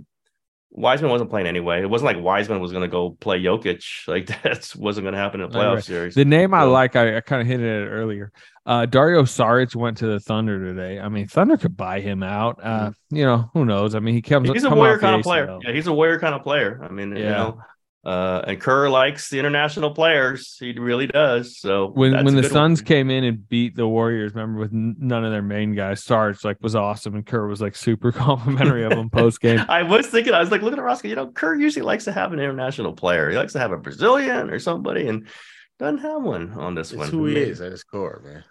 Wiseman wasn't playing anyway. It wasn't like Wiseman was going to go play Jokic. Like that wasn't going to happen in a playoff right. series. The name I like, I, I kind of hinted at it earlier. Uh, Dario Saric went to the Thunder today. I mean, Thunder could buy him out. Uh, You know, who knows? I mean, he comes. Mm-hmm. he's a warrior kind of player. ACL. Yeah, he's a warrior kind of player. I mean, you know, uh, and Kerr likes the international players. He really does. So When when the good one. Suns came in and beat the Warriors, remember with none of their main guys, Sarge like was awesome, and Kerr was like super complimentary of him post game. I was thinking, I was like, look at the roster. You know, Kerr usually likes to have an international player. He likes to have a Brazilian or somebody, and doesn't have one on this It's one. who he is at his core, man.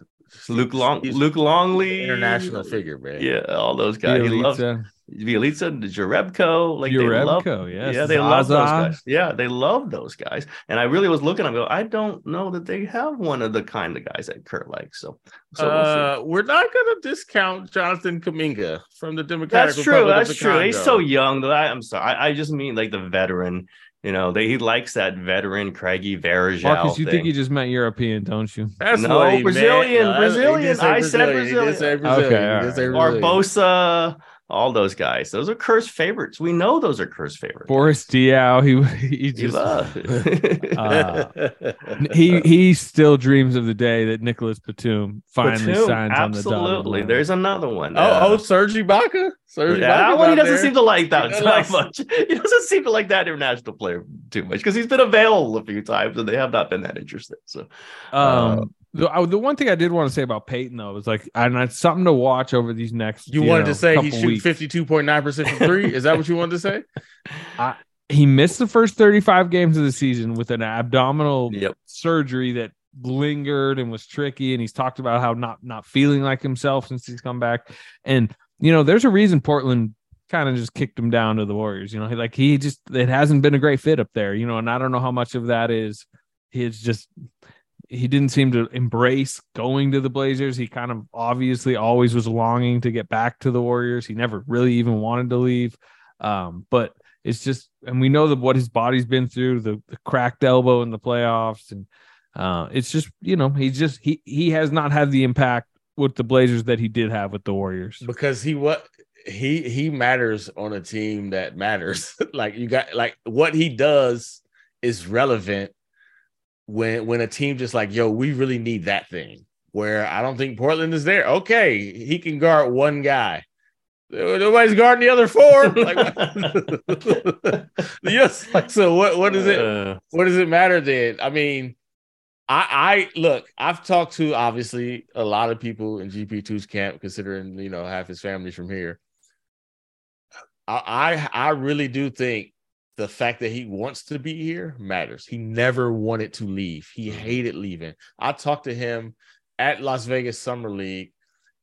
Luke Long, He's Luke Longley, international figure, man. Yeah, all those guys. He loves Bjelica. Bjelica, Jerebko, like they love, Jerebko, yes. yeah, they love those guys. Yeah, they love those guys. And I really was looking. I go, I don't know that they have one of the kind of guys that Kerr likes. So, so we'll see. uh, we're not going to discount Jonathan Kuminga from the Democratic That's true. Republic That's the true. He's so young. That I, I'm sorry. I, I just mean like the veteran. You know, they, he likes that veteran Craigie Varejão. Marcus, you thing. think you just meant European, don't you? That's No, what Brazilian, meant. Brazilian. He did say I said He Brazilian. Brazilian. Okay, He all did say right. Barbosa, all those guys. Those are Kerr's favorites. We know those are Kerr's favorites. Boris Diaw, he he He just love. uh, he he still dreams of the day that Nicolas Batum finally Batum, signs on the dotted absolutely. There's another one. oh, Uh, oh, Serge Ibaka. Serge yeah, that Ibaka's one he doesn't there. seem to like that He that likes- much. He doesn't seem to like that international player too much because he's been available a few times and they have not been that interested. So Um, the, I- the one thing I did want to say about Payton though is like, and it's something to watch over these next. You wanted know, to say he couple shoots fifty two point nine percent from three? Is that what you wanted to say? He missed the first thirty-five games of the season with an abdominal Yep. surgery that lingered and was tricky. And he's talked about how not not feeling like himself since he's come back. And you know, there's a reason Portland kind of just kicked him down to the Warriors. You know, like he just it hasn't been a great fit up there. You know, and I don't know how much of that is he's just he didn't seem to embrace going to the Blazers. He kind of obviously always was longing to get back to the Warriors. He never really even wanted to leave. Um, but it's just, and we know that what his body's been through, the, the cracked elbow in the playoffs, and uh, it's just, you know, he just he he has not had the impact with the Blazers that he did have with the Warriors. because he what he he matters on a team that matters. like you got like what he does is relevant when when a team just like yo, we really need that thing. Where I don't think Portland is there. Okay, he can guard one guy. Nobody's guarding the other four. Like, yes. Like, so what? What is it? Uh, what does it matter then? I mean, I I look, I've talked to obviously a lot of people in GP2's camp, considering you know half his family's from here. I I, I really do think the fact that he wants to be here matters. He never wanted to leave. He hated leaving. I talked to him at Las Vegas Summer League,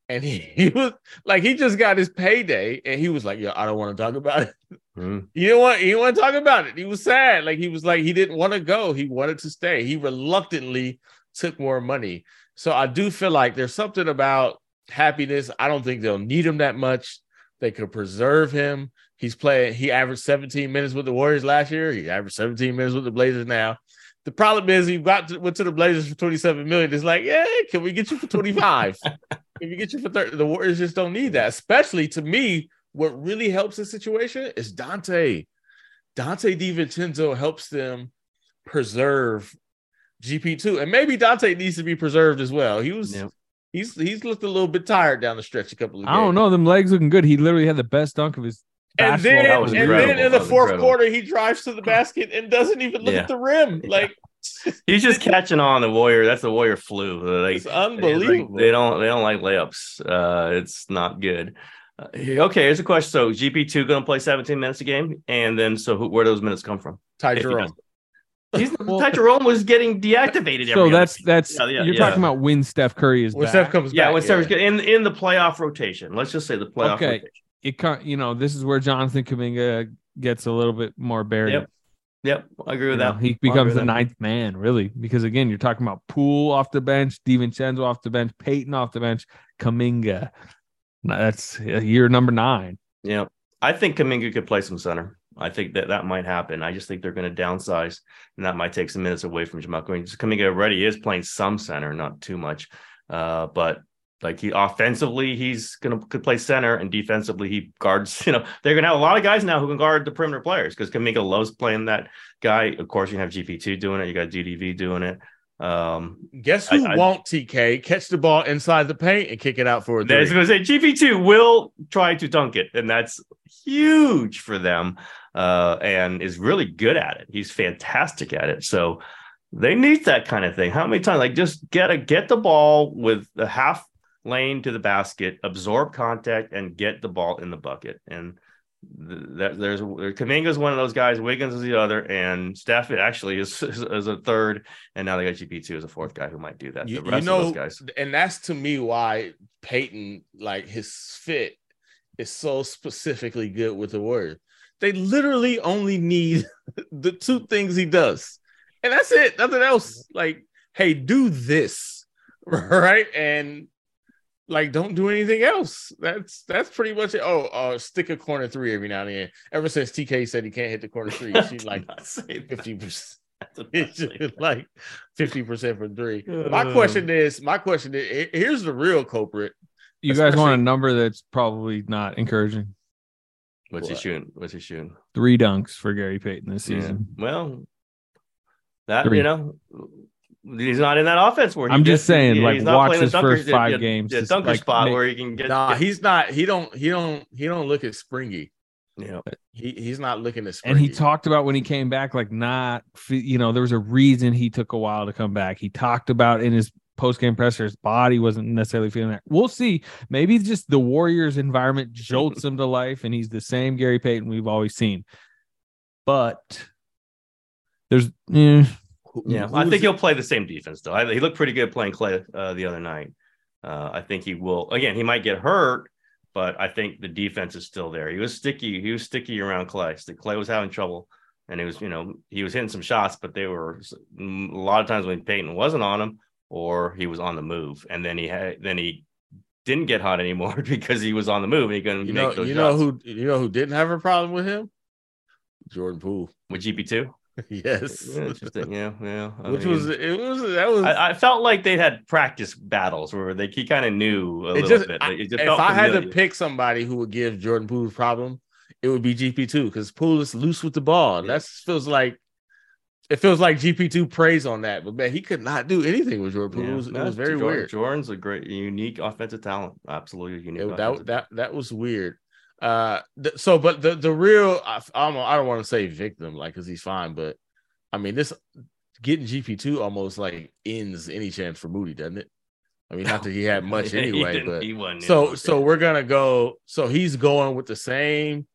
and he, he was like, he just got his payday, and he was like, "Yo, I don't want to talk about it." mm. He didn't want he didn't want to talk about it. He was sad. Like he was like he didn't want to go. He wanted to stay. He reluctantly took more money. So I do feel like there's something about happiness. I don't think they'll need him that much. They could preserve him. He's playing, he averaged 17 minutes with the Warriors last year. He averaged 17 minutes with the Blazers now. The problem is he got to, went to the Blazers for 27 million. It's like, yeah, can we get you for 25? can we get you for 30? The Warriors just don't need that. Especially to me, what really helps the situation is Donte. Donte DiVincenzo helps them preserve GP2. And maybe Donte needs to be preserved as well. He was Yep. he's he's looked a little bit tired down the stretch a couple of I don't know. Them legs looking good. He literally had the best dunk of his. And then, That was and then in the was fourth incredible. quarter, he drives to the basket and doesn't even look Yeah. at the rim. Like He's just catching on the Warrior. That's the Warrior flu. Like, it's It's unbelievable. like they don't they don't like layups. Uh, it's not good. Uh, okay, here's a question. So GP two going to play 17 minutes a game, and then so who, where do those minutes come from? Ty If Jerome. He's Ty Jerome was getting deactivated. So that's other- that's Yeah, yeah, you're yeah. talking about when Steph Curry is When back. Steph comes yeah. back, When Steph was getting in in the playoff rotation, let's just say the playoff Okay. rotation. It can't, you know, this is where Jonathan Kuminga gets a little bit more buried. Yep, Yep, I agree You with know, that. he becomes the that. ninth man, really, because again, you're talking about Poole off the bench, DiVincenzo off the bench, Payton off the bench, Kuminga. That's year number nine. Yeah, I think Kuminga could play some center. I think that that might happen. I just think they're going to downsize, and that might take some minutes away from JaMychal Green. Just Kuminga already is playing some center, not too much, uh, but like he offensively, he's to could play center, and defensively, he guards. You know, they're to have a lot of guys now who can guard the perimeter players because Kuminga loves playing that guy. Of course, you have GP two doing it. You got DDV doing it. Um, Guess who I- I- won't TK catch the ball inside the paint and kick it out for a I was three? to say GP2 will try to dunk it, and that's huge for them, uh, and is really good at it. He's fantastic at it. So they need that kind of thing. How many times? Like just get a get the ball with the half lane to the basket, absorb contact, and get the ball in the bucket. And th- that there's Kuminga's one of those guys. Wiggins is the other, and Steph actually is is, is a third, and now they got GP2 as a fourth guy who might do that. You, the you know, of those guys. and that's to me why Payton, like his fit, is so specifically good with the Warriors. They literally only need the two things he does, and that's it. Nothing else. Like, hey, do this, right? And like, don't do anything else. That's that's pretty much it. Oh, uh, stick a corner three every now and then. Ever since TK said he can't hit the corner three, she's like Not say fifty percent. Not It's say just that. like 50% for three. My question is, my question is here's the real culprit. You guys want a number that's probably not encouraging. What's he shooting? What's he shooting? Three dunks for Gary Payton this Yeah. season. Well, that Three. you know, he's not in that offense where he I'm gets- just saying, he- like, he's not watch his dunker- first five yeah, games, yeah, just, dunker like, spot make- where he can get. Nah, get- he's not, he don't, he don't, he don't look as springy. you know, He he's not looking as springy. And he talked about when he came back, like not, you know, there was a reason he took a while to come back. He talked about in his post game presser, his body wasn't necessarily feeling that. We'll see. Maybe just the Warriors environment jolts him to life, and he's the same Gary Payton we've always seen. But there's, eh, Who- yeah. who I think it? he'll play the same defense though. I, he looked pretty good playing Klay uh, the other night. Uh, I think he will. Again, he might get hurt, but I think the defense is still there. He was sticky. He was sticky around Klay. Klay was having trouble, and he was, you know, he was hitting some shots, but they were a lot of times when Payton wasn't on him or he was on the move, and then he had then he didn't get hot anymore because he was on the move and he couldn't You make know, those you know who, you know who didn't have a problem with him? Jordan Poole. with GP two. yes, Yeah, interesting. Yeah, yeah. I which mean, was it was that was. I, I felt like they had practice battles where they he kind of knew a it little just, bit. I- It just if felt I had to pick somebody who would give Jordan Poole problem, it would be GP two because Poole is loose with the ball. Yeah. That feels like it feels like GP two prays on that, but man, he could not do anything with Jordan Poole. Yeah. It was, it was very Jordan- weird. Jordan's a great, unique offensive talent. Absolutely unique. It- that that that was weird. Uh, th- so but the the real I, I don't I don't want to say victim like because he's fine, but I mean this getting GP two almost like ends any chance for Moody, doesn't it? I mean, not that he had much He anyway, but he wasn't in so on so we're gonna go. So he's going with the same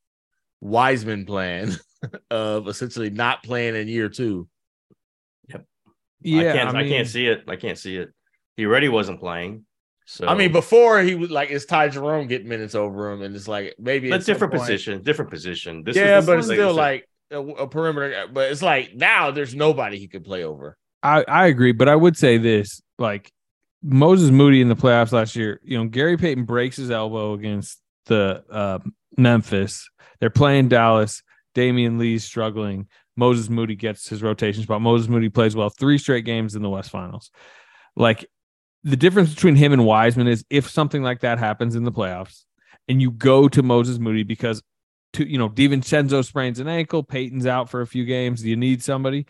Wiseman plan of essentially not playing in year two. Yep. yeah, I can't, I, mean, can't see it. I can't see it. He already wasn't playing. So I mean, before he was like, it's Ty Jerome getting minutes over him, and it's like maybe that's at different point- position, different position. This yeah, is, this but it's still like a, a perimeter. But it's like now there's nobody he could play over. I, I agree, but I would say this: like Moses Moody in the playoffs last year, you know, Gary Payton breaks his elbow against the uh, Memphis. They're playing Dallas. Damion Lee's struggling. Moses Moody gets his rotation spot. Moses Moody plays well three straight games in the West Finals. Like the difference between him and Wiseman is if something like that happens in the playoffs and you go to Moses Moody because to you know DiVincenzo sprains an ankle, Payton's out for a few games, do you need somebody.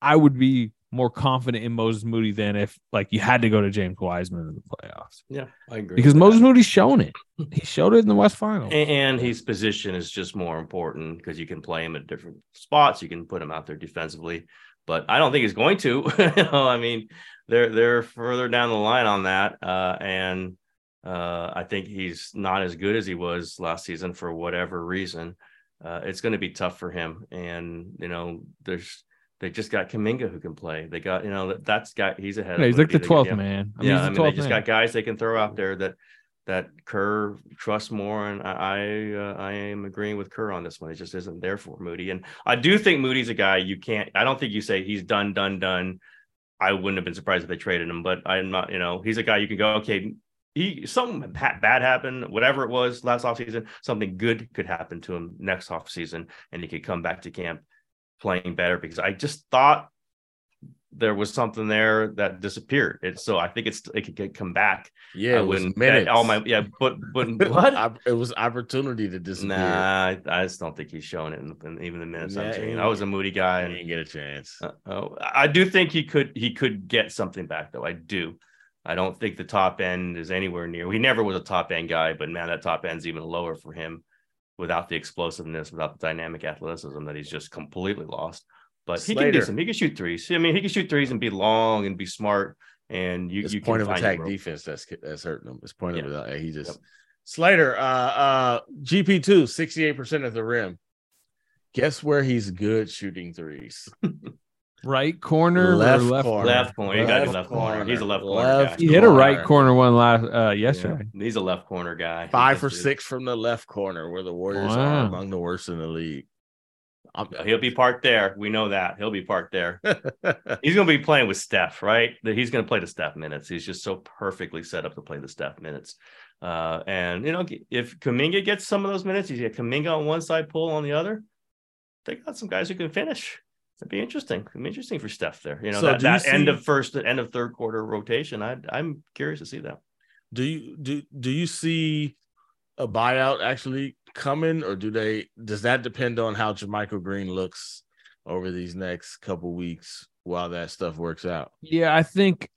I would be more confident in Moses Moody than if like you had to go to James Wiseman in the playoffs. Yeah, I agree. Because Moses that. Moody's shown it. He showed it in the West Final. And his position is just more important because you can play him at different spots. You can put him out there defensively, but I don't think he's going to. you know, I mean, they're they're further down the line on that, uh, and uh, I think he's not as good as he was last season for whatever reason. Uh, it's going to be tough for him, and you know, there's they just got Kuminga who can play. They got you know that that's got he's ahead. Yeah, he's like the 12th man. I mean, yeah, he's the I mean they 12th just man. got guys they can throw out there that that Kerr trusts more, and I I, uh, I am agreeing with Kerr on this one. It just isn't there for Moody, and I do think Moody's a guy you can't. I don't think you say he's done, done, done. I wouldn't have been surprised if they traded him, but I'm not. You know, he's a guy you can go. Okay, he something bad happened, whatever it was last offseason, something good could happen to him next offseason, and he could come back to camp playing better. Because I just thought there was something there that disappeared. And so I think it's it could come back. Yeah, I it was wouldn't minutes. all my yeah, but but what? It was opportunity to disappear. Nah, I, I just don't think he's showing it in, in even the minutes I was a moody guy, and didn't get a chance. uh, oh, I do think he could he could get something back though. I do. I don't think the top end is anywhere near. He never was a top end guy, but man, that top end's even lower for him without the explosiveness, without the dynamic athleticism that he's just completely lost. But he can do some. He can shoot threes. I mean, he can shoot threes and be long and be smart. And you, It's you point can of find attack defense that's that's hurting him. It's point of attack. He just Yep. Slater, uh uh GP2, 68% at the rim. Guess where he's good shooting threes? Right corner Left or left corner. Left corner. You got to Left left corner. He's a left corner guy. He hit a right corner. corner one last uh yesterday. Yeah, he's a left corner guy. Five for six from the left corner, where the Warriors Wow. are among the worst in the league. He'll be parked there. We know that. He'll be parked there. He's going to be playing with Steph, right? He's going to play the Steph minutes. He's just so perfectly set up to play the Steph minutes. Uh, and, you know, if Kuminga gets some of those minutes, you get Kuminga on one side, pull on the other. They got some guys who can finish. It'd be interesting. It'd be interesting for Steph there. You know, So that, you that end see- of first, end of third quarter rotation. I, I'm curious to see that. do you do do you see a buyout actually coming, or do they does that depend on how JaMychal Green looks over these next couple weeks while that stuff works out? Yeah, I think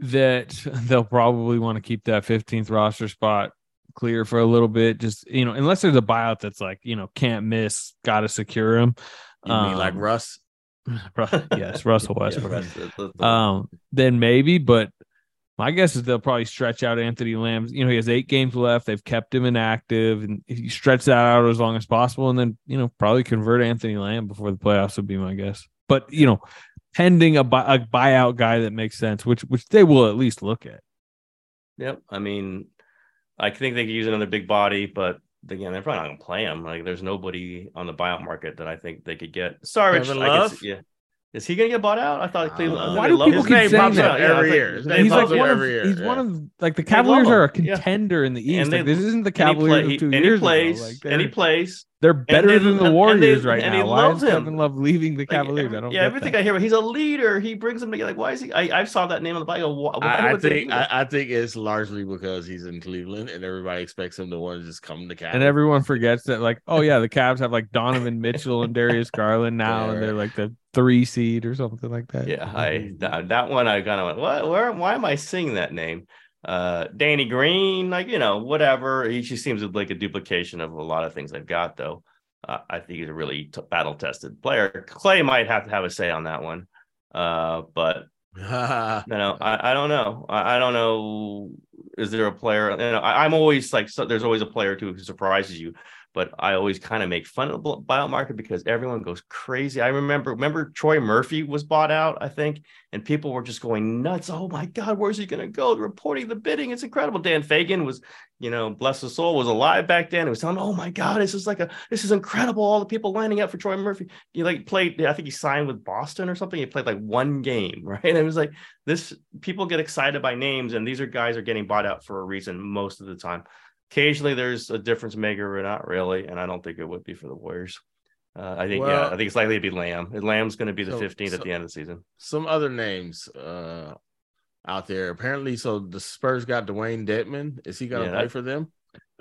that they'll probably want to keep that 15th roster spot clear for a little bit. Just you know, unless there's a buyout that's like you know can't miss, got to secure him. You mean like Um, Russ? Yes, Russell Westbrook. Yeah, that's the- the- the- um, then maybe, but my guess is they'll probably stretch out Anthony Lamb. You know, he has eight games left. They've kept him inactive, and if you stretch that out as long as possible, and then you know probably convert Anthony Lamb before the playoffs would be my guess. But you know, pending a, buy, a buyout guy that makes sense, which which they will at least look at. Yep. I mean, I think they could use another big body, but again, they're probably not going to play him. Like, there's nobody on the buyout market that I think they could get. Sorry, Kevin I Love? guess, yeah. Is he going to get bought out? I thought uh, Cleveland. I thought Why they do loved people him. keep saying that? up Yeah, every think year. His they he's like one of every year. he's yeah. one of like the Cavaliers are a him. Yeah. contender in the East. And Like, this isn't the And he, Cavaliers play, of he, two and he years plays. ago. Like and he they're, plays. they're better they- than and the they- Warriors right and he now. Why loves is him. Kevin Love leaving the Like, Cavaliers? I don't. yeah, get everything that. I hear, but he's a leader. He brings them together. Like, why is he? I, I saw that name on the bio. Why, why I, I think? I, I think it's largely because he's in Cleveland and everybody expects him to want to just come to Cali. And everyone forgets that, like, oh yeah, the Cavs have like Donovan Mitchell and Darius Garland now, and they're like the three seed or something like that. Yeah, I that, that one I kind of went, what? Where? Why am I seeing that name? Uh, Danny Green, like you know, whatever. He just seems like a duplication of a lot of things I've got, though. Uh, I think he's a really t- battle tested player. Klay might have to have a say on that one, uh, but you know, I, I don't know. I, I don't know. Is there a player? You know, I, I'm always like, so there's always a player or two who surprises you, but I always kind of make fun of the buyout market because everyone goes crazy. I remember, remember Troy Murphy was bought out, I think, and people were just going nuts. Oh my God, where's he going to go? Reporting the bidding. It's incredible. Dan Fagan was, you know, bless his soul, was alive back then. It was telling, oh my God, this is like a, this is incredible. All the people lining up for Troy Murphy. He like played, I think he signed with Boston or something. He played like one game, right? And it was like this, people get excited by names, and these are guys are getting bought out for a reason most of the time. Occasionally there's a difference maker, but not really. And I don't think it would be for the Warriors. Uh, I think Well- yeah, I think it's likely to be Lamb. Lamb's going to be the So- 15th at the end of the season. Some other names uh out there. Apparently, so the Spurs got Dewayne Dedmon. Is he gonna Yeah, play that- for them?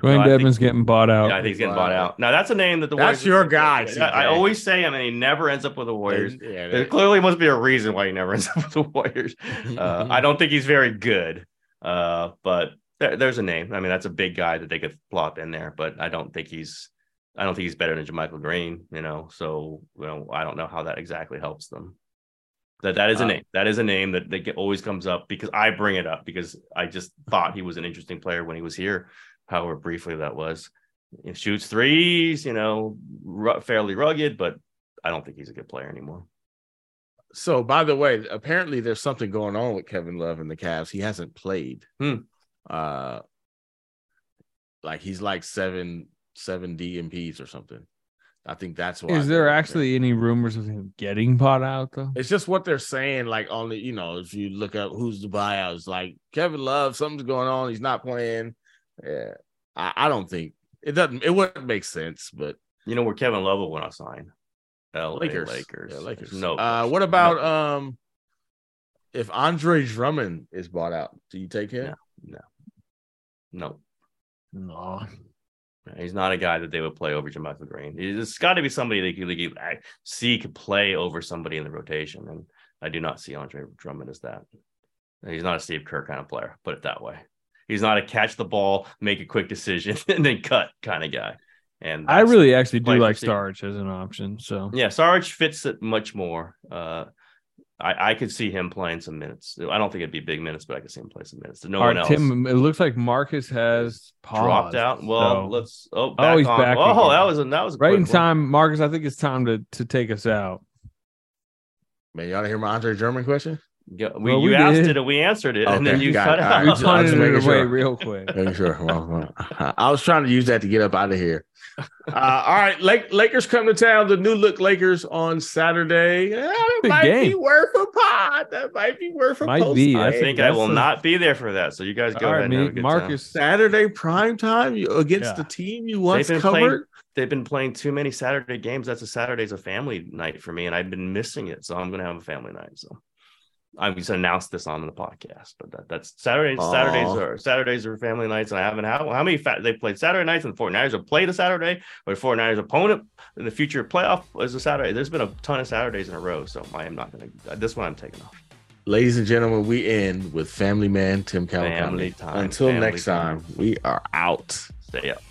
Dewayne No, I Dedmon's getting bought out. Yeah, I think he's getting Wow. bought out. Now that's a name that the That's Warriors. your guy, I, I always say him, and he never ends up with the Warriors. Yeah, There clearly must be a reason why he never ends up with the Warriors. Uh, I don't think he's very good, uh, but there, there's a name. I mean, that's a big guy that they could plop in there, but I don't think he's. I don't think he's better than JaMychal Green. You know, so you know, I don't know how that exactly helps them. That that is a Uh, name. That is a name that, that get- always comes up because I bring it up because I just thought he was an interesting player when he was here, however briefly that was. He shoots threes, you know, ru- fairly rugged, but I don't think he's a good player anymore. So, by the way, apparently there's something going on with Kevin Love and the Cavs. He hasn't played. Hmm. Uh, like he's like seven seven DMPs or something. I think that's why. Is there actually any rumors of him getting bought out though? It's just what they're saying. Like on the, you know, if you look up who's the buyout, it's like Kevin Love. Something's going on. He's not playing. Yeah, I, I don't think it doesn't. It wouldn't make sense, but You know where Kevin Love will want to sign? LA Lakers, Lakers. yeah, Lakers. No. Uh, what about um, if Andre Drummond is bought out? Do you take him? No. No. No. No. He's not a guy that they would play over JaMychal Green. It's got to be somebody they could, they could see could play over somebody in the rotation, and I do not see Andre Drummond as that. He's not a Steve Kerr kind of player. Put it that way. He's not a catch the ball, make a quick decision, and then cut kind of guy. And I really actually do like. Starch as an option. So Yeah, Sarge fits it much more. Uh, I, I could see him playing some minutes. I don't think it'd be big minutes, but I could see him play some minutes. No All one right, else Tim, it looks like Marcus has dropped out. Well, so- let's. Oh, Oh, he's on. back Oh, again. that was a, that was a right in quick one. time, Marcus. I think it's time to to take us out. Man, y'all hear my Andre German question? Yeah, we, Well, you we asked did. it and we answered it, and then you got cut it. All out. right, We I was punted just it making away sure. real quick. Making sure. Well, well, I was trying to use that to get up out of here. Uh, all right, Lake, Lakers come to town. The new look Lakers on Saturday. Yeah, that Big might be worth a pod. That might be worth a Might post be. I Hey, think I will a- not be there for that. So you guys go All ahead right, and have a me, good Marcus. Saturday prime time against Yeah. the team you time. once They've covered. playing. They've been playing too many Saturday games. That's a Saturday's a family night for me, and I've been missing it. So I'm going to have a family night. So I'm going to announce this on the podcast. But that, that's Saturdays. Aw. Saturdays are Saturdays are family nights, and I haven't how how many fa- they played Saturday nights, and the 49ers have played a Saturday, or the 49ers opponent in the future playoff is a Saturday. There's been a ton of Saturdays in a row, so I am not going to. This one I'm taking off. Ladies and gentlemen, we end with Family Man Tim time, Until family next time, we are out. Stay up.